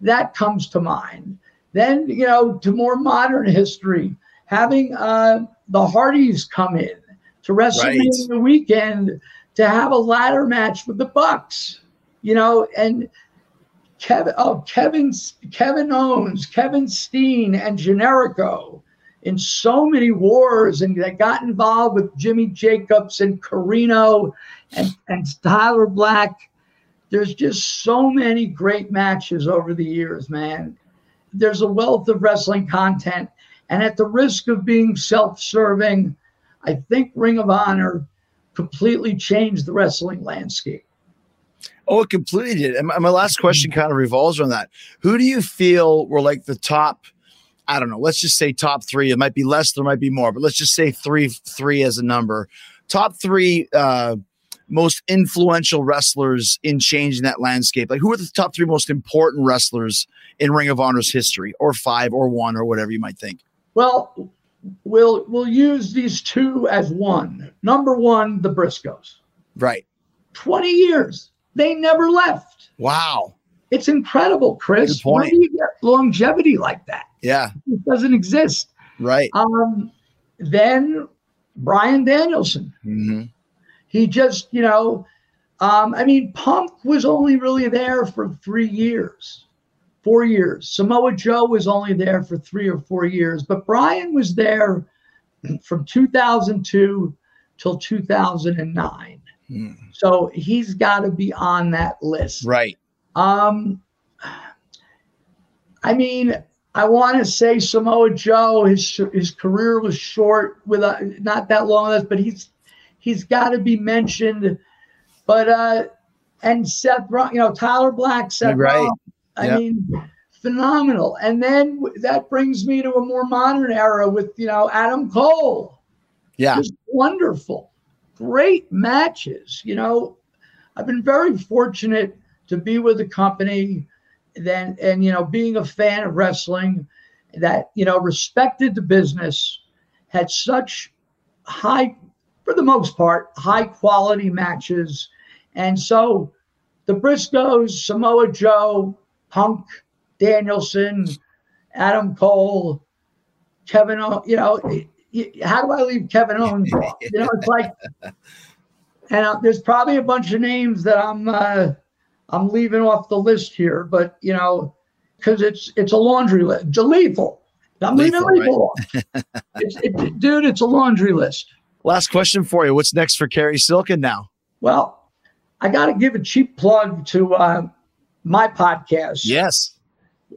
that comes to mind. Then, you know, to more modern history, having uh, the Hardys come in to WrestleMania right. weekend to have a ladder match with the Bucks, you know, and Kevin, oh, Kevin, Kevin Owens, Kevin Steen, and Generico. In so many wars and that got involved with Jimmy Jacobs and Corino and, and Tyler Black. There's just so many great matches over the years, man. There's a wealth of wrestling content. And at the risk of being self serving, I think Ring of Honor completely changed the wrestling landscape. Oh, it completely did. And my last question kind of revolves around that. Who do you feel were like the top? I don't know. Let's just say top three. It might be less, there might be more, but let's just say three, three as a number. Top three uh, most influential wrestlers in changing that landscape. Like, who are the top three most important wrestlers in Ring of Honor's history, or five, or one, or whatever you might think? Well, we'll we'll use these two as one. Number one, the Briscoes. Right. Twenty years. They never left. Wow. It's incredible, Chris. Where do you get longevity like that? Yeah. It doesn't exist. Right. Um, then Bryan Danielson. Mm-hmm. He just, you know, um, I mean, Punk was only really there for three years, four years. Samoa Joe was only there for three or four years, but Bryan was there from 2002 till 2009. Mm. So he's got to be on that list. Right. Um, I mean, I want to say Samoa Joe, his his career was short with a, not that long left, but he's he's got to be mentioned. But uh, and Seth, you know, Tyler Black, Seth, right? I yep. mean, phenomenal. And then that brings me to a more modern era with you know Adam Cole. Yeah, Just wonderful, great matches. You know, I've been very fortunate to be with the company then and you know being a fan of wrestling that you know respected the business had such high for the most part high quality matches. And so the briscoes samoa joe punk danielson adam cole kevin o- you know how do i leave kevin owens you know it's like and uh, there's probably a bunch of names that i'm uh, I'm leaving off the list here, but you know, because it's it's a laundry list. Lethal. I'm lethal, leaving lethal right? off. it's, it, dude, it's a laundry list. Last question for you. What's next for Cary Silkin now? Well, I got to give a cheap plug to uh, my podcast. Yes.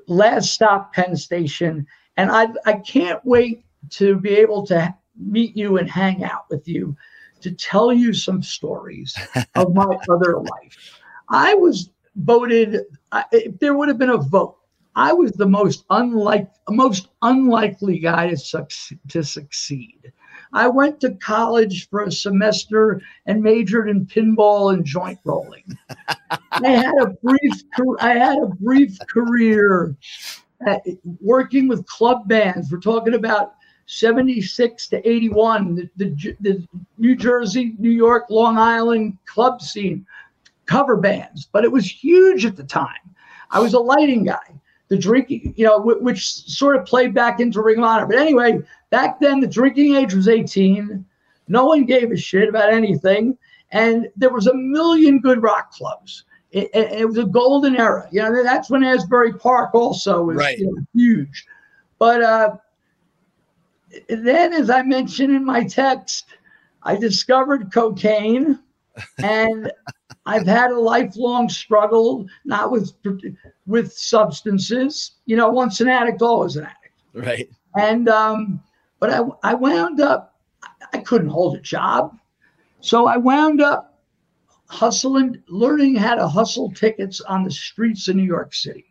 Last Stop Penn Station. And I, I can't wait to be able to meet you and hang out with you to tell you some stories of my other life. I was voted. If there would have been a vote, I was the most unlike, most unlikely guy to, succeed, to succeed. I went to college for a semester and majored in pinball and joint rolling. I had a brief, I had a brief career uh, working with club bands. We're talking about 76 to 81, the, the, the New Jersey, New York, Long Island club scene cover bands, but it was huge at the time. I was a lighting guy. The drinking, you know, which sort of played back into Ring of Honor. But anyway, back then the drinking age was 18. No one gave a shit about anything. And there was a million good rock clubs. It, it, it was a golden era. You know, that's when Asbury Park also was right. you know, huge. But uh, then, as I mentioned in my text, I discovered cocaine and I've had a lifelong struggle, not with with substances. You know, once an addict, always an addict. Right. And um, but I I wound up I couldn't hold a job, so I wound up hustling, learning how to hustle tickets on the streets of New York City.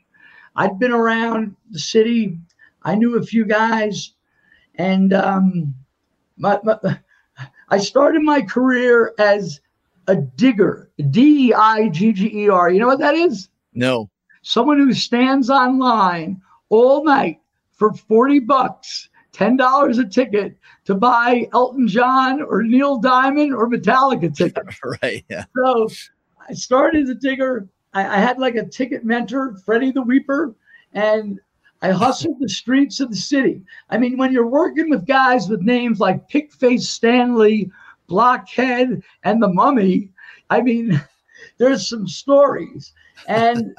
I'd been around the city. I knew a few guys, and um, my, my, I started my career as a digger, D E I G G E R. You know what that is? No. Someone who stands online all night for 40 bucks, $10 a ticket to buy Elton John or Neil Diamond or Metallica tickets. right. Yeah. So I started as a digger. I, I had like a ticket mentor, Freddie the Weeper, and I hustled the streets of the city. I mean, when you're working with guys with names like Pickface Stanley Blockhead and the Mummy. I mean, there's some stories. And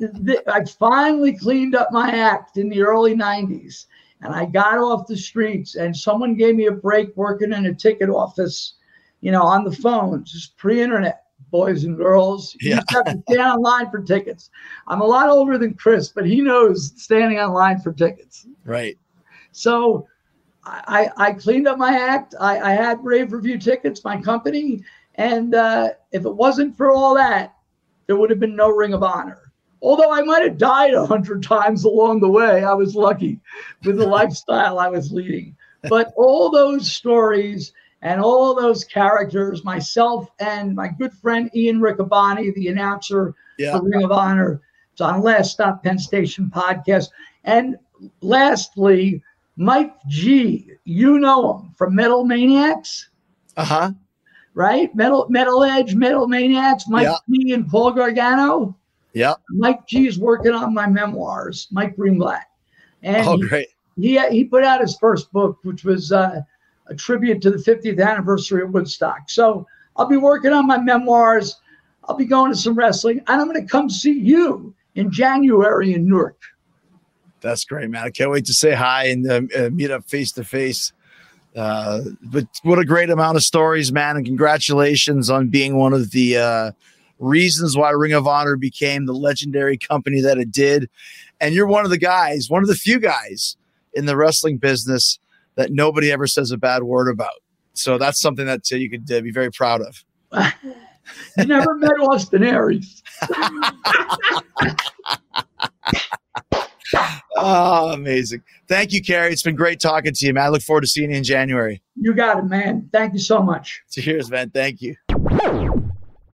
I finally cleaned up my act in the early 90s. and I got off the streets, and someone gave me a break working in a ticket office, you know, on the phone, just pre-internet. Boys and girls, you Yeah. have to stand online for tickets. I'm a lot older than Chris, but he knows standing online for tickets. Right. So I, I cleaned up my act. I, I had Rave Review Tickets, my company. And uh, if it wasn't for all that, there would have been no Ring of Honor. Although I might have died a hundred times along the way, I was lucky with the lifestyle I was leading. But all those stories and all those characters, myself and my good friend Ian Riccaboni, the announcer Yeah. for Ring of Honor, it's on Last Stop Penn Station podcast. And lastly, Mike G, you know him from Metal Maniacs, Uh huh. right? Metal Metal Edge, Metal Maniacs, Mike Yeah. G and Paul Gargano. Yeah. Mike G is working on my memoirs, Mike Greenblatt. And Oh, he- great. he, he put out his first book, which was uh, a tribute to the 50th anniversary of Woodstock. So I'll be working on my memoirs. I'll be going to some wrestling, and I'm going to come see you in January in Newark. That's great, man. I can't wait to say hi and uh, uh, meet up face to face. Uh, But what a great amount of stories, man. And congratulations on being one of the uh, reasons why Ring of Honor became the legendary company that it did. And you're one of the guys, one of the few guys in the wrestling business that nobody ever says a bad word about. So that's something that uh, you could uh, be very proud of. You never met Austin Aries. Oh, amazing. Thank you, Cary. It's been great talking to you, man. I look forward to seeing you in January. You got it, man. Thank you so much. Cheers, man. Thank you.